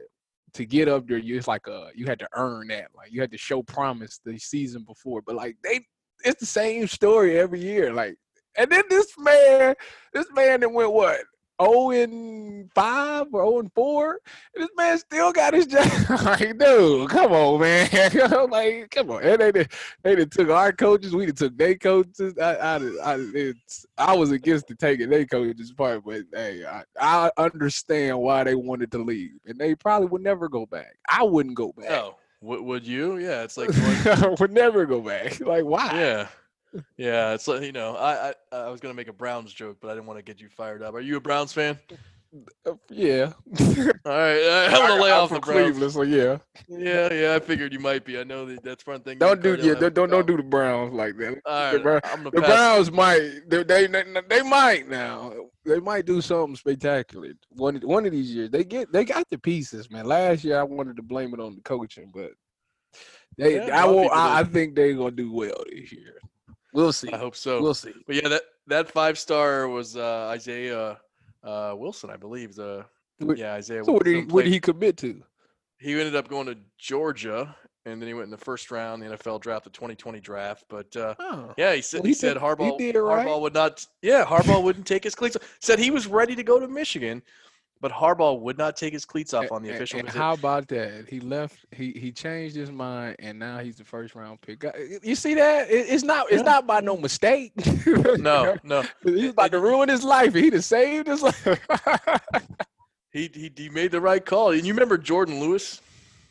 to get up there you it's like uh you had to earn that. Like you had to show promise the season before. But like they it's the same story every year. Like and then this man this man that went what 0 and 5 or 0 and 4 and this man still got his (laughs) job. Like dude come on man. (laughs) Like come on. And they, they, took our coaches we took their coaches. I, I, I, it's, I was against the taking their coaches part but hey I, I understand why they wanted to leave and they probably would never go back. I wouldn't go back. Oh, would, would you? Yeah, it's like (laughs) would never go back. Like why? Yeah. Yeah, it's like you know, I, I I was gonna make a Browns joke, but I didn't want to get you fired up. Are you a Browns fan? Uh, yeah (laughs) All right, I'm gonna lay I'm off the from Browns. Cleveland so yeah Yeah, yeah, I figured you might be. I know that that's one thing. don't do yeah don't don't, don't do the Browns like that All the right, Brown- I'm The. Browns might they, they they they might now. They might do something spectacular. One of- one of these years. They get they got the pieces, man. Last year I wanted to blame it on the coaching, but they Yeah, a I lot of will I, I think they're gonna do well this year. We'll see. I hope so. We'll see. But yeah, that that five star was uh, Isaiah uh, Wilson, I believe. The yeah, Isaiah. So what did he what did he commit to? he ended up going to Georgia, and then he went in the first round, the NFL draft, the 2020 draft. But uh, Oh. yeah, he said Well, he, he said did- he Harbaugh did right. Harbaugh would not. Yeah, Harbaugh wouldn't take his cleats. Said he was ready to go to Michigan, but Harbaugh would not take his cleats off on the And- official and visit. how about that? He left. He he changed his mind, and now he's the first round pick. You see that? It- it's not. It's Yeah. not by no mistake. (laughs) no, no, he's about to ruin his life. He just saved his life. (laughs) he, he he made the right call. And you remember Jourdan Lewis?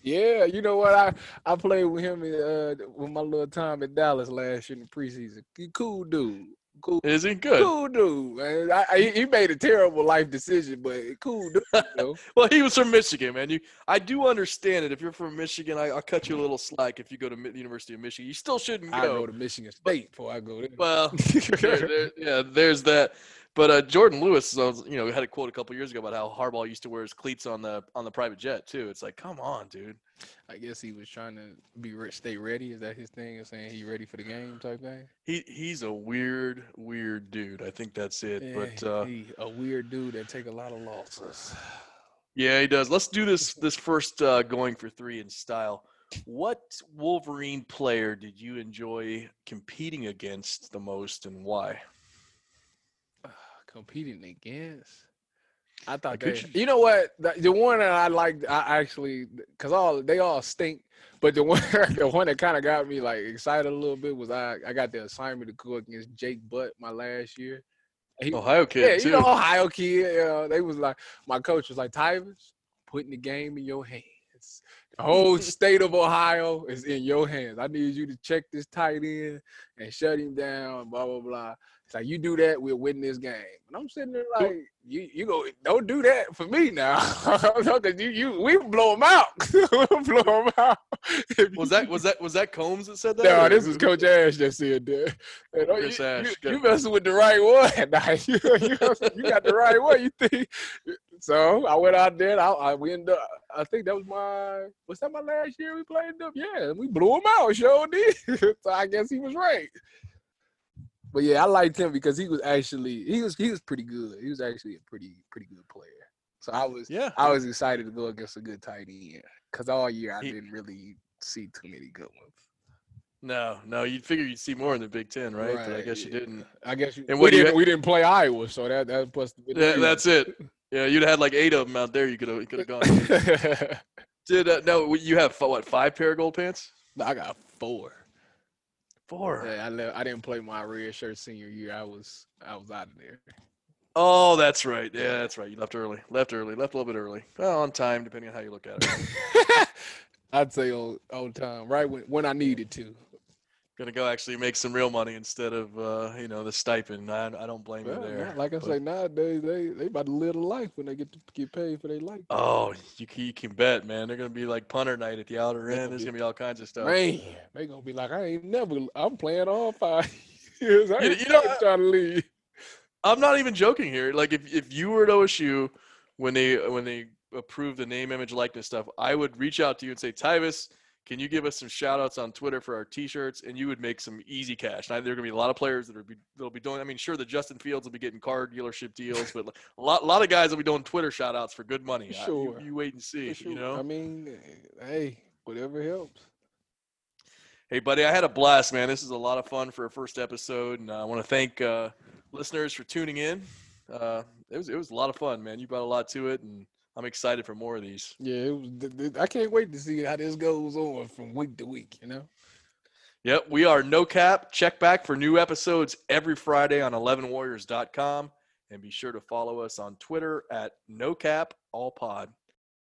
Yeah, you know what? I I played with him uh, with my little time in Dallas last year in the preseason. He cool dude. Cool, Is he good? cool dude. Man. I, I, he made a terrible life decision, but cool dude. You (laughs) know? Well, he was from Michigan, man. You, I do understand it. If you're from Michigan, I, I'll cut you a little slack. If you go to the University of Michigan, you still shouldn't I go. go to Michigan State before I go there. Well, (laughs) there- there- yeah, there's that. But uh, Jourdan Lewis, you know, had a quote a couple years ago about how Harbaugh used to wear his cleats on the on the private jet too. It's like, come on, dude. I guess he was trying to be stay ready. Is that his thing? Is saying he ready for the game type thing? He he's a weird, weird dude. I think that's it. but uh, he a weird dude that take a lot of losses. yeah, he does. Let's do this this first uh, going for three in style. What Wolverine player did you enjoy competing against the most, and why? (sighs) competing against. I thought could they, you know what the, the one that I liked, I actually because all they all stink, but the (laughs) one the one that kind of got me like excited a little bit was I I got the assignment to go against Jake Butt my last year. He, Ohio yeah, kid you know Ohio kid. Uh, they was like my coach was like Tyvis, putting the game in your hands. The whole (laughs) state of Ohio is in your hands. I need you to check this tight end and shut him down. Blah blah blah. It's like you do that, we'll win this game. And I'm sitting there like, you you go, don't do that for me now, (laughs) because you you we blow him out. (laughs) we'll blow him out. (laughs) Was that was that was that Coombs that said that? no, or this is Coach Ash that said that. And, oh, Chris you, Ash, you, you messing with the right one. Nah, you, you, got the right one. You think? So I went out there. And I, I we ended up. I think that was my. Was that my last year we played them? Yeah, we blew them out. Sure did. so I guess he was right. But yeah, I liked him because he was actually he was he was pretty good. He was actually a pretty pretty good player. So I was Yeah. I was excited to go against a good tight end because all year I He- didn't really see too many good ones. No, no, you'd figure you'd see more in the Big Ten, right? But I Right, guess you didn't. I guess you, And we didn't we didn't play Iowa, so that that plus the Yeah, that's it. Yeah, you'd have had like eight of them out there. You could have you could have gone. (laughs) Did uh, no? You have what? Five pair of gold pants? I got four. Four. Yeah, I le- I didn't play my red shirt senior year. I was I was out of there. Oh, that's right. Yeah, that's right. You left early. Left early. Left a little bit early. Well, on time, depending on how you look at it. (laughs) I'd say on on time, right when when I needed to. Gonna go actually make some real money instead of uh, you know the stipend. I, I don't blame Well, you there. like I but- say, nowadays they they about to live the life when they get to get paid for their life. Oh, you can, you can bet, man. They're gonna be like punter night at the outer end. There's gonna be all kinds of stuff. Man, they gonna be like, I ain't never. I'm playing all five (laughs) years. I You- ain't you know, never trying to leave. I'm not even joking here. Like if, if you were at OSU when they when they approved the name, image, likeness stuff, I would reach out to you and say, Tyvis, can you give us some shout outs on Twitter for our t-shirts and you would make some easy cash. Now, there are going to be a lot of players that are be, that'll be doing I mean, sure the Justin Fields will be getting car dealership deals, but a lot a lot of guys will be doing Twitter shout outs for good money. For I- you- sure. you, wait and see, sure. you know. I mean, hey, whatever helps. Hey, buddy, I had a blast, man. This is a lot of fun for a first episode, and I want to thank uh, listeners for tuning in. Uh, it was it was a lot of fun, man. You brought a lot to it, and I'm excited for more of these. Yeah, it was. I can't wait to see how this goes on from week to week. You know. Yep, we are No Cap. Check back for new episodes every Friday on 11warriors.com, and be sure to follow us on Twitter at No Cap All Pod.